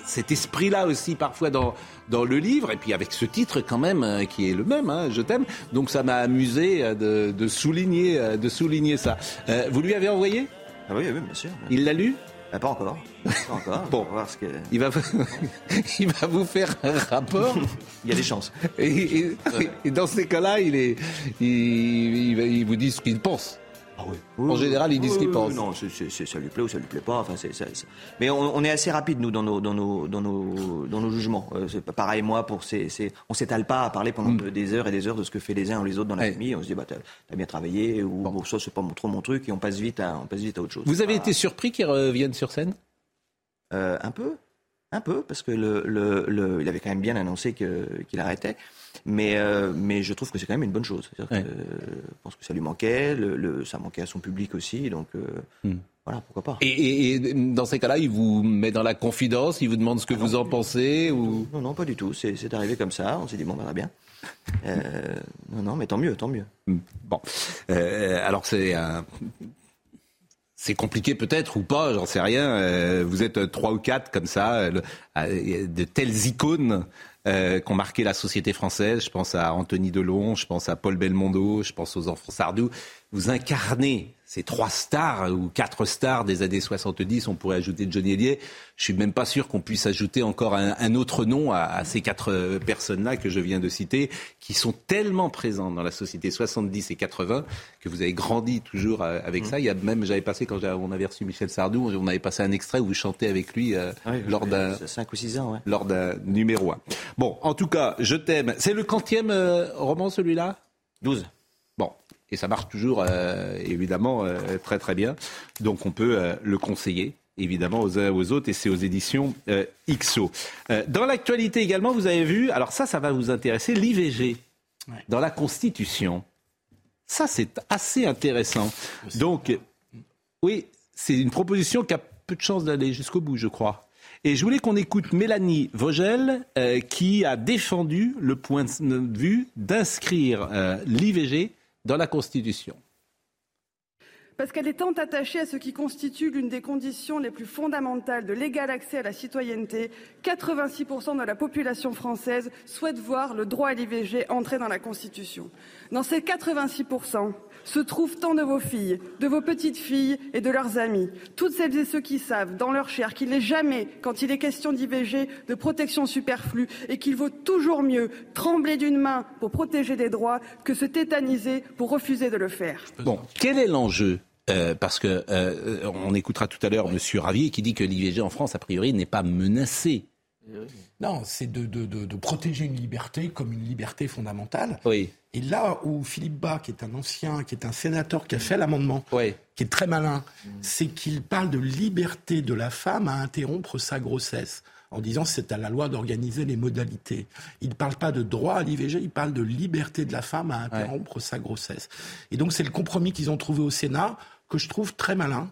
cet esprit-là aussi parfois dans dans le livre, et puis avec ce titre quand même euh, qui est le même, hein, je t'aime. Donc ça m'a amusé euh, de, de souligner euh, de souligner ça. Euh, vous lui avez envoyé? Ah oui, oui, bien sûr. Il l'a lu? Bah, pas encore. Pas encore. Bon. Voir ce que... Il va, il va vous faire un rapport. Il y a des chances. Et, et- et dans ces cas-là, il, est, il, il vous dit ce qu'il pense. En général, il dit ce qu'il Oui, pense. Non, ça lui plaît ou ça lui plaît pas. Enfin, Mais on, on est assez rapide nous dans nos dans nos dans nos dans nos jugements. Euh, pareil moi pour ces, ces- on s'étale pas à parler pendant Mm. de- des heures et des heures de ce que fait les uns ou les autres dans la famille. On se dit bah t'as as bien travaillé ou bon, ça c'est pas trop mon truc et on passe vite à on passe vite à autre chose. Vous avez été surpris qu'il revienne sur scène? Euh, un peu, un peu, parce que le, le, le- il avait quand même bien annoncé qu'il arrêtait. Mais, euh, mais je trouve que c'est quand même une bonne chose. Que, euh, je pense que ça lui manquait, le, le- ça manquait à son public aussi, donc euh, voilà, pourquoi pas. et, et- et dans ces cas-là, il vous met dans la confidence, il vous demande ce que vous en pensez ou... Non, non, pas du tout. C'est arrivé comme ça. On s'est dit, bon, on verra bien. Euh, non, non, mais tant mieux, tant mieux. Bon. Euh, alors c'est un... C'est compliqué peut-être ou pas, j'en sais rien. Euh, vous êtes euh, trois ou quatre comme ça, euh, de telles icônes euh, qui ont marqué la société française. Je pense à Anthony Delon, je pense à Paul Belmondo, je pense aux enfants Sardou. Vous incarnez ces trois stars ou quatre stars des années 70. On pourrait ajouter Johnny Hallyday. Je suis même pas sûr qu'on puisse ajouter encore un, un autre nom à, à ces quatre euh, personnes-là que je viens de citer, qui sont tellement présentes dans la société 70 et 80 que vous avez grandi toujours euh, avec ça. Il y a même, j'avais passé quand on avait reçu Michel Sardou, on avait passé un extrait où vous chantez avec lui euh, lors d'un 5 ou 6 ans, ouais. lors d'un numéro 1. Bon, en tout cas, je t'aime. C'est le quantième euh, roman celui-là? 12. Et ça marche toujours euh, évidemment euh, très très bien. Donc on peut euh, le conseiller évidemment aux uns et aux autres et c'est aux éditions XO. Dans l'actualité également, vous avez vu, alors ça, ça va vous intéresser, l'IVG dans la Constitution. Ça, c'est assez intéressant. Donc, oui, c'est une proposition qui a peu de chances d'aller jusqu'au bout, je crois. Et je voulais qu'on écoute Mélanie Vogel, qui a défendu le point de vue d'inscrire l'IVG dans la Constitution. Parce qu'elle est tant attachée à ce qui constitue l'une des conditions les plus fondamentales de l'égal accès à la citoyenneté, 86% de la population française souhaite voir le droit à l'IVG entrer dans la Constitution. Dans ces 86%, se trouvent tant de vos filles, de vos petites filles et de leurs amis. Toutes celles et ceux qui savent, dans leur chair, qu'il n'est jamais, quand il est question d'IVG, de protection superflue et qu'il vaut toujours mieux trembler d'une main pour protéger des droits que se tétaniser pour refuser de le faire. Bon, quel est l'enjeu Euh, parce que euh, on écoutera tout à l'heure Monsieur Ravier qui dit que l'IVG en France, a priori, n'est pas menacé. Non, c'est de, de- de- de protéger une liberté comme une liberté fondamentale. Oui. Et là où Philippe Bas, qui est un ancien, qui est un sénateur qui a fait l'amendement, qui est très malin, c'est qu'il parle de liberté de la femme à interrompre sa grossesse en disant c'est à la loi d'organiser les modalités. Il ne parle pas de droit à l'IVG, il parle de liberté de la femme à interrompre sa grossesse. Et donc c'est le compromis qu'ils ont trouvé au Sénat que je trouve très malin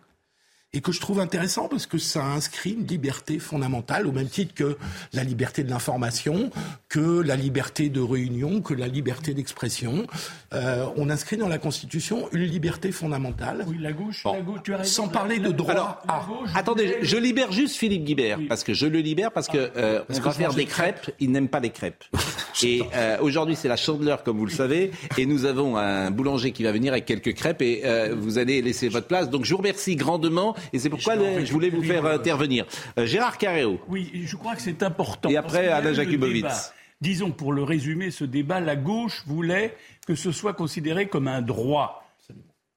et que je trouve intéressant parce que ça inscrit une liberté fondamentale au même titre que la liberté de l'information, que la liberté de réunion, que la liberté d'expression. Euh, on inscrit dans la Constitution une liberté fondamentale. Oui, la gauche, Bon. la gauche, tu as raison. Sans parler de droit. Alors, à- Attendez, je, je libère juste Philippe Guibert parce que je le libère parce que euh, Parce on va faire des crêpes. Il n'aime pas les crêpes. et euh, aujourd'hui c'est la chandeleur comme vous le savez et nous avons un boulanger qui va venir avec quelques crêpes et euh, vous allez laisser votre place. Donc je vous remercie grandement et c'est pourquoi le- je voulais vous faire intervenir. Euh, Gérard Carréo. Oui, je crois que c'est important. Et après, Alain Jakubowicz. Disons, pour le résumer, ce débat, la gauche voulait que ce soit considéré comme un droit.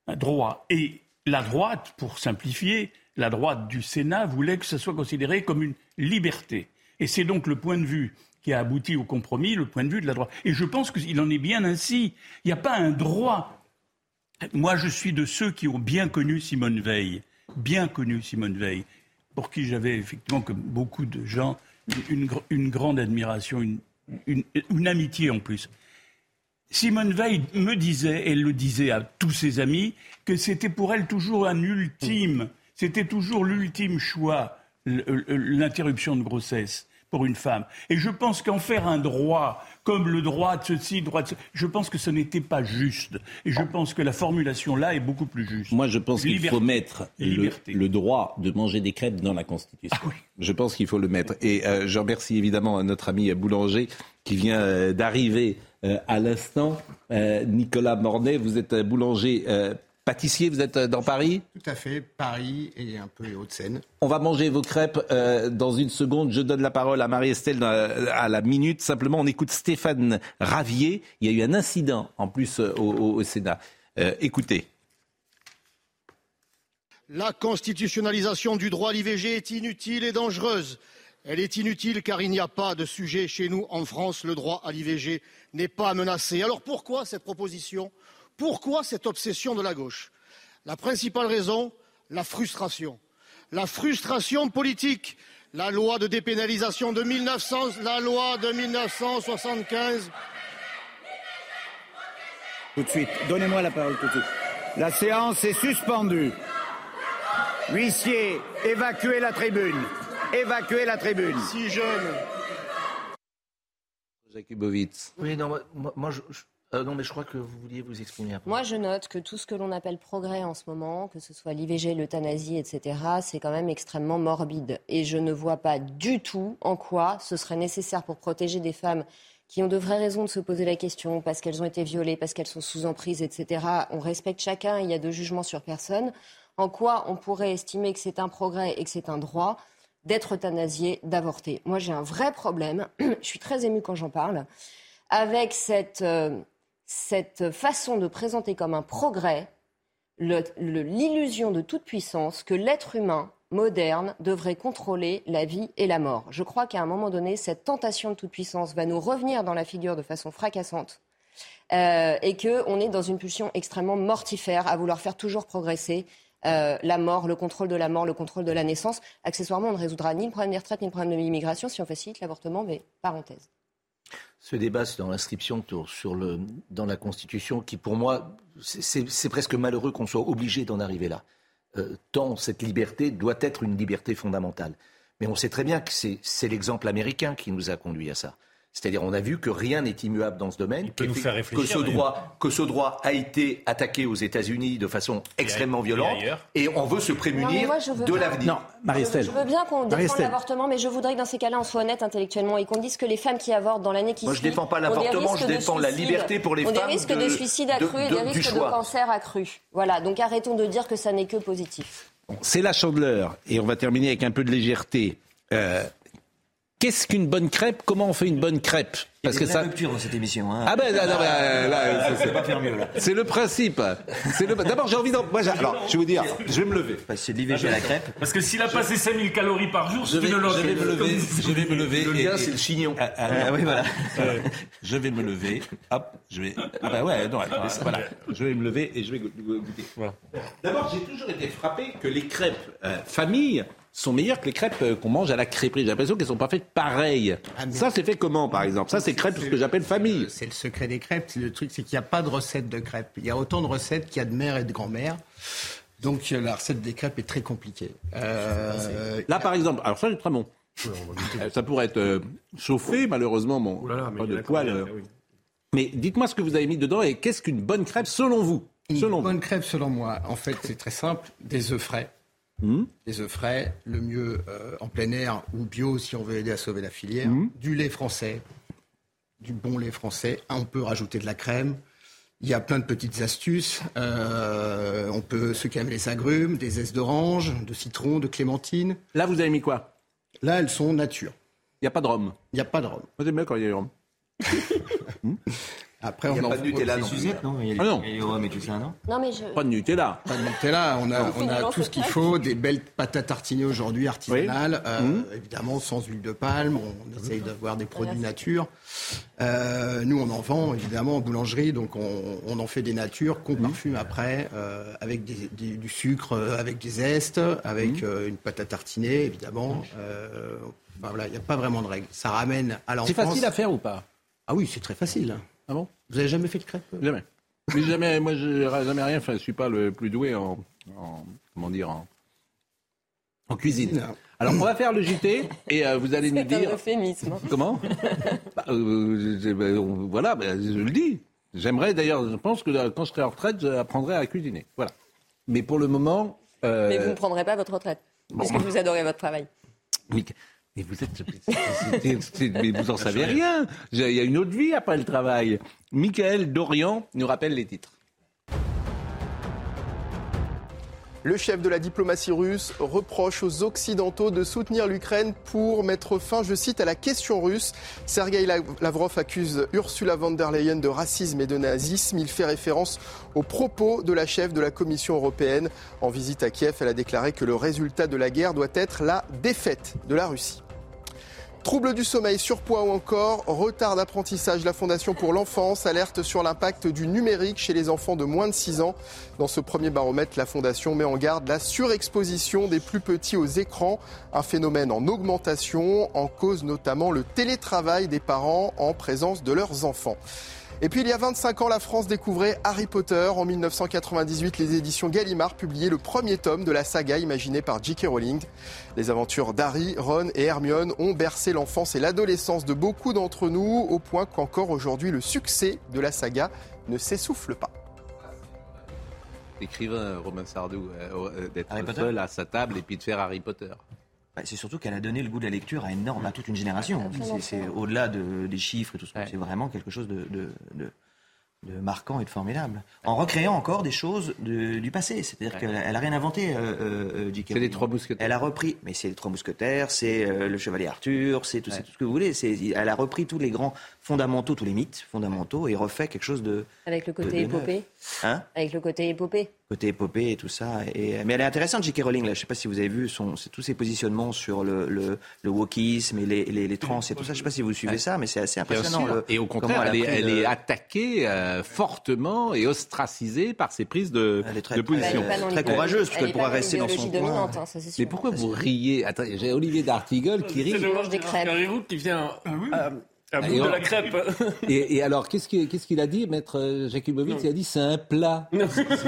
Un droit. Et la droite, pour simplifier, la droite du Sénat voulait que ce soit considéré comme une liberté. Et c'est donc le point de vue qui a abouti au compromis, le point de vue de la droite. Et je pense qu'il en est bien ainsi. Il n'y a pas un droit. Moi, je suis de ceux qui ont bien connu Simone Veil, bien connu Simone Veil, pour qui j'avais effectivement, comme beaucoup de gens, une, gr- une grande admiration, une, une- amitié en plus. Simone Veil me disait, elle le disait à tous ses amis, que c'était pour elle toujours un ultime, c'était toujours l'ultime choix, l'interruption de grossesse pour une femme. Et je pense qu'en faire un droit, comme le droit de ceci, droit de ce, je pense que ce n'était pas juste. Et je pense que la formulation là est beaucoup plus juste. Moi, je pense qu'il faut mettre le, le droit de manger des crêpes dans la Constitution. Ah Je pense qu'il faut le mettre. Et euh, je remercie évidemment notre ami boulanger qui vient euh, d'arriver euh, à l'instant. Euh, Nicolas Mornay, vous êtes euh, boulanger euh, Pâtissier, vous êtes euh, dans Paris Tout à fait, Paris et un peu les Hauts-de-Seine. On va manger vos crêpes euh, dans une seconde. Je donne la parole à Marie-Estelle dans- à la minute. Simplement, on écoute Stéphane Ravier. Il y a eu un incident en plus euh, au, au- au Sénat. Euh, écoutez. La constitutionnalisation du droit à l'IVG est inutile et dangereuse. Elle est inutile car il n'y a pas de sujet chez nous en France. Le droit à l'IVG n'est pas menacé. Alors pourquoi cette proposition Pourquoi cette obsession de la gauche? La principale raison, la frustration. La frustration politique. La loi de dépénalisation de 1900, la loi de 1975 Tout de suite. Donnez-moi la parole tout de suite. La séance est suspendue. Huissier, évacuez la tribune. Évacuez la tribune. Si jeune. Jakubowicz. Oui, non, moi, moi- moi, je, je- euh, non, mais je crois que vous vouliez vous exprimer peu. Moi, je note que tout ce que l'on appelle progrès en ce moment, que ce soit l'IVG, l'euthanasie, etc., c'est quand même extrêmement morbide. Et je ne vois pas du tout en quoi ce serait nécessaire pour protéger des femmes qui ont de vraies raisons de se poser la question, parce qu'elles ont été violées, parce qu'elles sont sous emprise, etc. On respecte chacun, il y a de jugement sur personne. En quoi on pourrait estimer que c'est un progrès et que c'est un droit d'être euthanasié, d'avorter? Moi, j'ai un vrai problème. je suis très émue quand j'en parle avec cette, euh, cette façon de présenter comme un progrès l'illusion de toute puissance que l'être humain moderne devrait contrôler la vie et la mort. Je crois qu'à un moment donné, cette tentation de toute puissance va nous revenir dans la figure de façon fracassante euh, et qu'on est dans une pulsion extrêmement mortifère à vouloir faire toujours progresser euh, la mort, le contrôle de la mort, le contrôle de la naissance. Accessoirement, on ne résoudra ni le problème des retraites ni le problème de l'immigration si on facilite l'avortement, mais parenthèse. Ce débat, c'est dans l'inscription dans la Constitution qui, pour moi, c'est- presque malheureux qu'on soit obligé d'en arriver là. Euh, tant cette liberté doit être une liberté fondamentale. Mais on sait très bien que c'est c'est l'exemple américain qui nous a conduit à ça. C'est-à-dire, on a vu que rien n'est immuable dans ce domaine, que, faire que réfléchir, ce droit, que ce droit a été attaqué aux États-Unis de façon extrêmement et violente, et on veut se Non, prémunir moi, je de l'avenir. Je, je veux bien qu'on défende Marie-Estelle. l'avortement, mais je voudrais que dans ces cas-là, on soit honnête intellectuellement et qu'on dise que les femmes qui avortent dans l'année qui Moi, je suit défends pas ont des l'avortement, risques je de défends la suicide, liberté pour les ont femmes des risques de, de- suicide de- accrus et de- des risques de cancer accrus. Voilà, donc arrêtons de dire que ça n'est que positif. C'est la chandeleur. Et on va terminer avec un peu de légèreté. Euh, Qu'est-ce qu'une bonne crêpe? Comment on fait une bonne crêpe? Parce que ça. rupture dans cette émission. Hein. Ah ben non, non, mais, euh, là, Ah, c'est- pas faire mieux là. C'est le principe. C'est le- D'abord, j'ai envie d'en. Moi, j'ai- alors, je vais vous dire, je vais me lever. C'est de l'IVG à la crêpe. Parce que s'il a passé 5000 calories par jour, Je c'est vais, une loque. je vais me lever. Je vais me lever. Le lien, c'est le chignon. Ah, ah, Ah, oui, voilà. Euh, je vais me lever. Hop, je vais. Ah bah ouais, non, attends, voilà. Je vais me lever et je vais go- go- goûter. D'abord, j'ai toujours été frappé que les crêpes euh, famille sont meilleures que les crêpes euh, qu'on mange à la crêperie. J'ai l'impression qu'elles sont pas faites pareilles. ça, c'est fait comment, par exemple? Ça, c'est crêpes, ce que j'appelle famille. C'est le secret des crêpes. Le truc, c'est qu'il n'y a pas de recette de crêpes. Il y a autant de recettes qu'il y a de mère et de grand-mère. Donc euh, la recette des crêpes est très compliquée. Euh, Là, par exemple, alors ça, c'est très bon. Ça pourrait être euh, chauffé, malheureusement, bon, mais pas de poêle. euh. oui. Mais dites-moi ce que vous avez mis dedans et qu'est-ce qu'une bonne crêpe selon vous? Une Selon bonne crêpe, selon moi, en fait, c'est très simple. Des œufs frais. Hmm Des œufs frais, le mieux euh, en plein air ou bio si on veut aider à sauver la filière. Hmm Du lait français, du bon lait français. On peut rajouter de la crème. Il y a plein de petites astuces. Euh, on peut, ceux qui aiment les agrumes, des zestes d'orange, de citron, de clémentine. Là, vous avez mis quoi? Là, elles sont nature. Il n'y a pas de rhum. Il n'y a pas de rhum. Moi, j'aime bien quand il y a du rhum. Après, Il y on a pas de Nutella, non Suzette, non Il y a Ah non. il y a du rhum et tout ça, non Non, mais je. Pas de Nutella. Pas de Nutella, on a, On a tout ce qu'il faut, des belles pâtes à tartiner aujourd'hui artisanales, euh, Mhm. évidemment sans huile de palme, on essaye d'avoir des produits nature. Euh, nous on en vend évidemment en boulangerie, donc on, on en fait des natures qu'on parfume après euh, avec des- des- du sucre, avec des zestes, avec euh, une pâte à tartiner évidemment. Euh, enfin, voilà, il n'y a pas vraiment de règles. Ça ramène à l'enfance. C'est facile à faire ou pas? Ah oui, c'est très facile. Ah bon? Vous avez jamais fait de crêpes Jamais. Mais jamais, moi, je n'ai jamais rien fait. Je suis pas le plus doué en, en- comment dire, en, en cuisine. Alors, on va faire le JT et euh, vous allez nous C'est un dire. euphémisme. Comment Bah, euh, je- bah, Voilà, bah, je le dis. J'aimerais d'ailleurs, je pense que euh, quand je serai en retraite, j'apprendrai à cuisiner. Voilà. Mais pour le moment. euh, Mais vous ne prendrez pas votre retraite, puisque vous adorez votre travail. mais, mais vous êtes. mais vous en savez rien. Il y a une autre vie après le travail. Michael Dorian nous rappelle les titres. Le chef de la diplomatie russe reproche aux Occidentaux de soutenir l'Ukraine pour mettre fin, je cite, à la question russe. Sergei Lavrov accuse Ursula von der Leyen de racisme et de nazisme. Il fait référence aux propos de la chef de la Commission européenne. En visite à Kiev, elle a déclaré que le résultat de la guerre doit être la défaite de la Russie. Troubles du sommeil, surpoids ou encore retard d'apprentissage, la Fondation pour l'enfance alerte sur l'impact du numérique chez les enfants de moins de 6 ans. Dans ce premier baromètre, la Fondation met en garde la surexposition des plus petits aux écrans, un phénomène en augmentation, en cause notamment le télétravail des parents en présence de leurs enfants. Et puis il y a 25 ans, la France découvrait Harry Potter. En 1998, les éditions Gallimard publiaient le premier tome de la saga imaginée par J.K. Rowling. Les aventures d'Harry, Ron et Hermione ont bercé l'enfance et l'adolescence de beaucoup d'entre nous, au point qu'encore aujourd'hui, le succès de la saga ne s'essouffle pas. Écrivain Romain Sardou, euh, d'être seul à sa table et puis de faire Harry Potter. Bah, c'est surtout qu'elle a donné le goût de la lecture à énorme, à toute une génération. C'est au-delà de, des chiffres et tout ça. C'est vraiment quelque chose de, de, de, de, marquant et de formidable. En recréant encore des choses du passé. C'est-à-dire qu'elle n'a rien inventé, euh, euh, J.K. C'est les Trois Mousquetaires. Elle a repris, mais c'est les Trois Mousquetaires, c'est euh, le Chevalier Arthur, c'est tout, tout, ce que vous voulez. Elle a repris tous les grands fondamentaux, tous les mythes fondamentaux et refait quelque chose de. Avec le côté épopée. Hein Avec le côté épopée côté épopée et tout ça. Et, mais elle est intéressante, J.K. Rowling. Là. Je ne sais pas si vous avez vu son, tous ses positionnements sur le, le, le wokisme et les, les, les, trans et tout ça. Je ne sais pas si vous suivez ça, mais c'est assez impressionnant. Le, et au contraire, elle, est, elle est, attaquée euh, fortement et ostracisée par ses prises de, très, de position. Très courageuse, puisqu'elle pourra rester dans son coin. Hein, mais pourquoi vous riez? Attends, j'ai Olivier d'Artigol qui rit. Je mange des crêpes. qui vient... Ah, euh, à bout de la crêpe. Et, et alors, qu'est-ce qu'il qu'est-ce qu'il a dit, maître Jakubowicz Il a dit c'est un plat.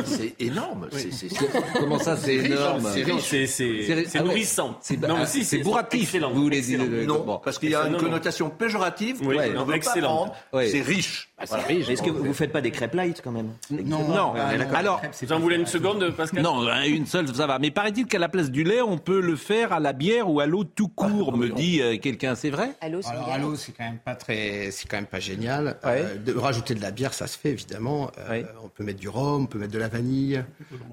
C'est énorme. Oui. C est, c est... Comment ça, c'est énorme? C'est nourrissant. C'est bourratif, vous voulez dire Non, bon. parce qu'il y a une connotation péjorative. Oui, non, excellent. C'est riche. Ah, voilà. Est-ce que vous ne faites pas des crêpes light quand même? Non, non. Alors, vous en voulez une seconde, Pascal? Non, une seule, ça va. Mais paraît-il qu'à la place du lait, on peut le faire à la bière ou à l'eau tout court, me dit quelqu'un. C'est vrai? Alors, à l'eau, c'est quand même pas très, c'est quand même pas génial. Ouais. Euh, de rajouter de la bière, ça se fait évidemment. Euh, ouais. On peut mettre du rhum, on peut mettre de la vanille,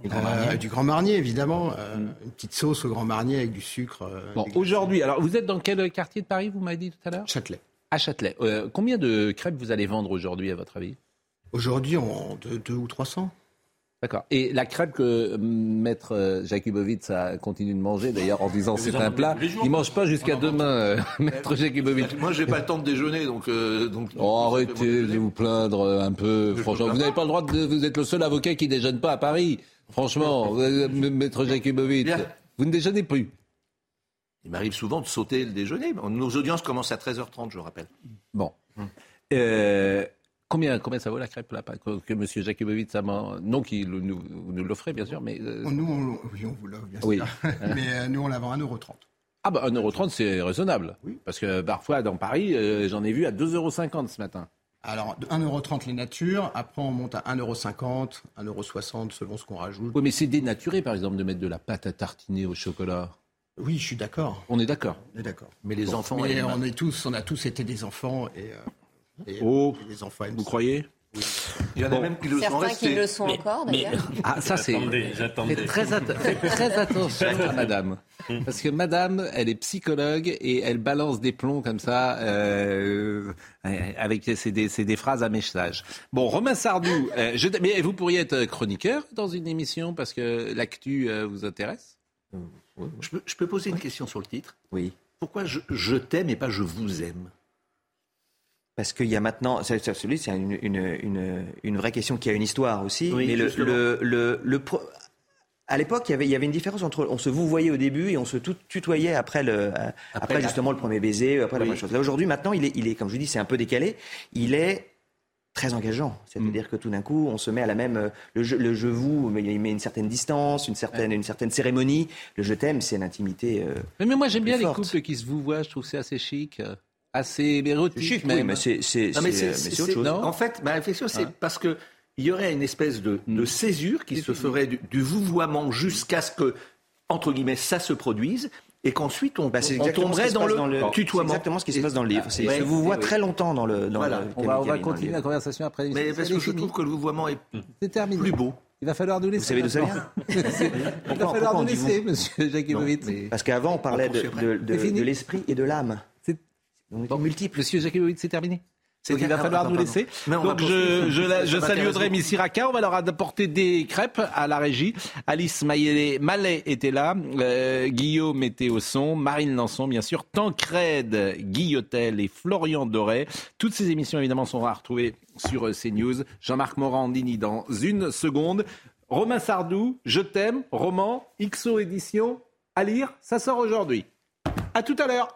du grand marnier, euh, du grand marnier évidemment. Mm. Une petite sauce au grand marnier avec du sucre. Bon, aujourd'hui, alors vous êtes dans quel quartier de Paris Vous m'avez dit tout à l'heure? Châtelet. À Châtelet. combien de crêpes vous allez vendre aujourd'hui, à votre avis? Aujourd'hui, on deux, deux ou 300. D'accord. Et la crêpe que Maître Jakubowicz a continué de manger, d'ailleurs, en disant c'est un plat, il mange pas jusqu'à demain, euh, Maître Jakubowicz. Moi, j'ai pas le temps de déjeuner, donc. Euh, donc oh, arrêtez de vous plaindre un peu. Franchement, vous n'avez pas le droit de. Vous êtes le seul avocat qui déjeune pas à Paris. Franchement, Maître Jakubowicz, vous ne déjeunez plus. Il m'arrive souvent de sauter le déjeuner. Nos audiences commencent à 13h30, je rappelle. Bon. Euh, Combien, combien ça vaut la crêpe là, que M. Jakubowicz a Non, qu'il nous, nous l'offrait, bien sûr, mais... Euh... Nous, on, oui, on vous l'offre, bien sûr. Oui. mais euh, nous, on la vend à 1,30€. Ah bah 1,30€, c'est raisonnable. Oui. Parce que parfois, dans Paris, euh, j'en ai vu à 2,50€ ce matin. Alors, 1,30€ les natures, après on monte à 1,50€, 1,60€ selon ce qu'on rajoute. Oui, mais c'est dénaturé, par exemple, de mettre de la pâte à tartiner au chocolat. Oui, je suis d'accord. On est d'accord. On est d'accord. Mais les bon, enfants... Mais on, est tous, on a tous été des enfants et... Euh... Et oh, les enfants vous croyez oui. Il y en a bon. même qui le Certains sont restés. qui le sont mais, encore, d'ailleurs. Ah, ça, c'est. Faites très, at très attention à madame. Parce que madame, elle est psychologue et elle balance des plombs comme ça, euh, avec c'est des, des, phrases à message. Bon, Romain Sardou, euh, je, mais vous pourriez être chroniqueur dans une émission parce que l'actu euh, vous intéresse? Je peux, je peux, poser une question sur le titre? Oui. Pourquoi je, je t'aime et pas je vous aime? Parce qu'il y a maintenant, c'est une, une, une, une, vraie question qui a une histoire aussi. Oui, mais le, le, le, le, à l'époque, il y avait, il y avait une différence entre on se vous voyait au début et on se tutoyait après le, après, après justement le premier baiser, après oui. la première chose. Là aujourd'hui, maintenant, il est, il est, comme je dis, c'est un peu décalé. Il est très engageant. C'est-à-dire mmh. que tout d'un coup, on se met à la même le je, le je vous, mais il met une certaine distance, une certaine, ouais. une certaine cérémonie. Le je t'aime, c'est l'intimité. Euh, mais, mais, moi, j'aime bien forte. les couples qui se vous voient. Je trouve c'est assez chic assez érotique. Chic, oui, mais c'est autre chose. En fait, ma réflexion, c'est ah. parce que il y aurait une espèce de, de Hmm. césure qui se ferait du, du vouvoiement jusqu'à ce que, entre guillemets, ça se produise. Et qu'ensuite, on, bah, on tomberait dans le, dans le, tutoiement. exactement ce qui se passe dans le livre. Ouais, je vous vois oui. très longtemps dans le. Dans voilà. le on va, on va continuer la conversation après. Mais parce que je trouve que le vouvoiement est, est terminé. plus beau. Il va falloir nous laisser. Vous savez d'où ça vient Il va falloir nous laisser, monsieur Jakubowicz. Parce qu'avant, on parlait de, de- de- C'est fini. de l'esprit et de l'âme. Donc multiple. Monsieur Jakubowicz, c'est terminé. Il va falloir Attends, nous laisser. Donc je, je, la- je salue Audrey. Missiraka. On va leur apporter des crêpes à la régie. Alice Maillet- Mallet était là. Euh, Guillaume était au son. Marine Lançon, bien sûr. Tancred Guillotel et Florian Doré. Toutes ces émissions, évidemment, sont à retrouver sur euh, CNews. Jean-Marc Morandini dans une seconde. Romain Sardou, Je t'aime, roman, XO édition, à lire. Ça sort aujourd'hui. À tout à l'heure.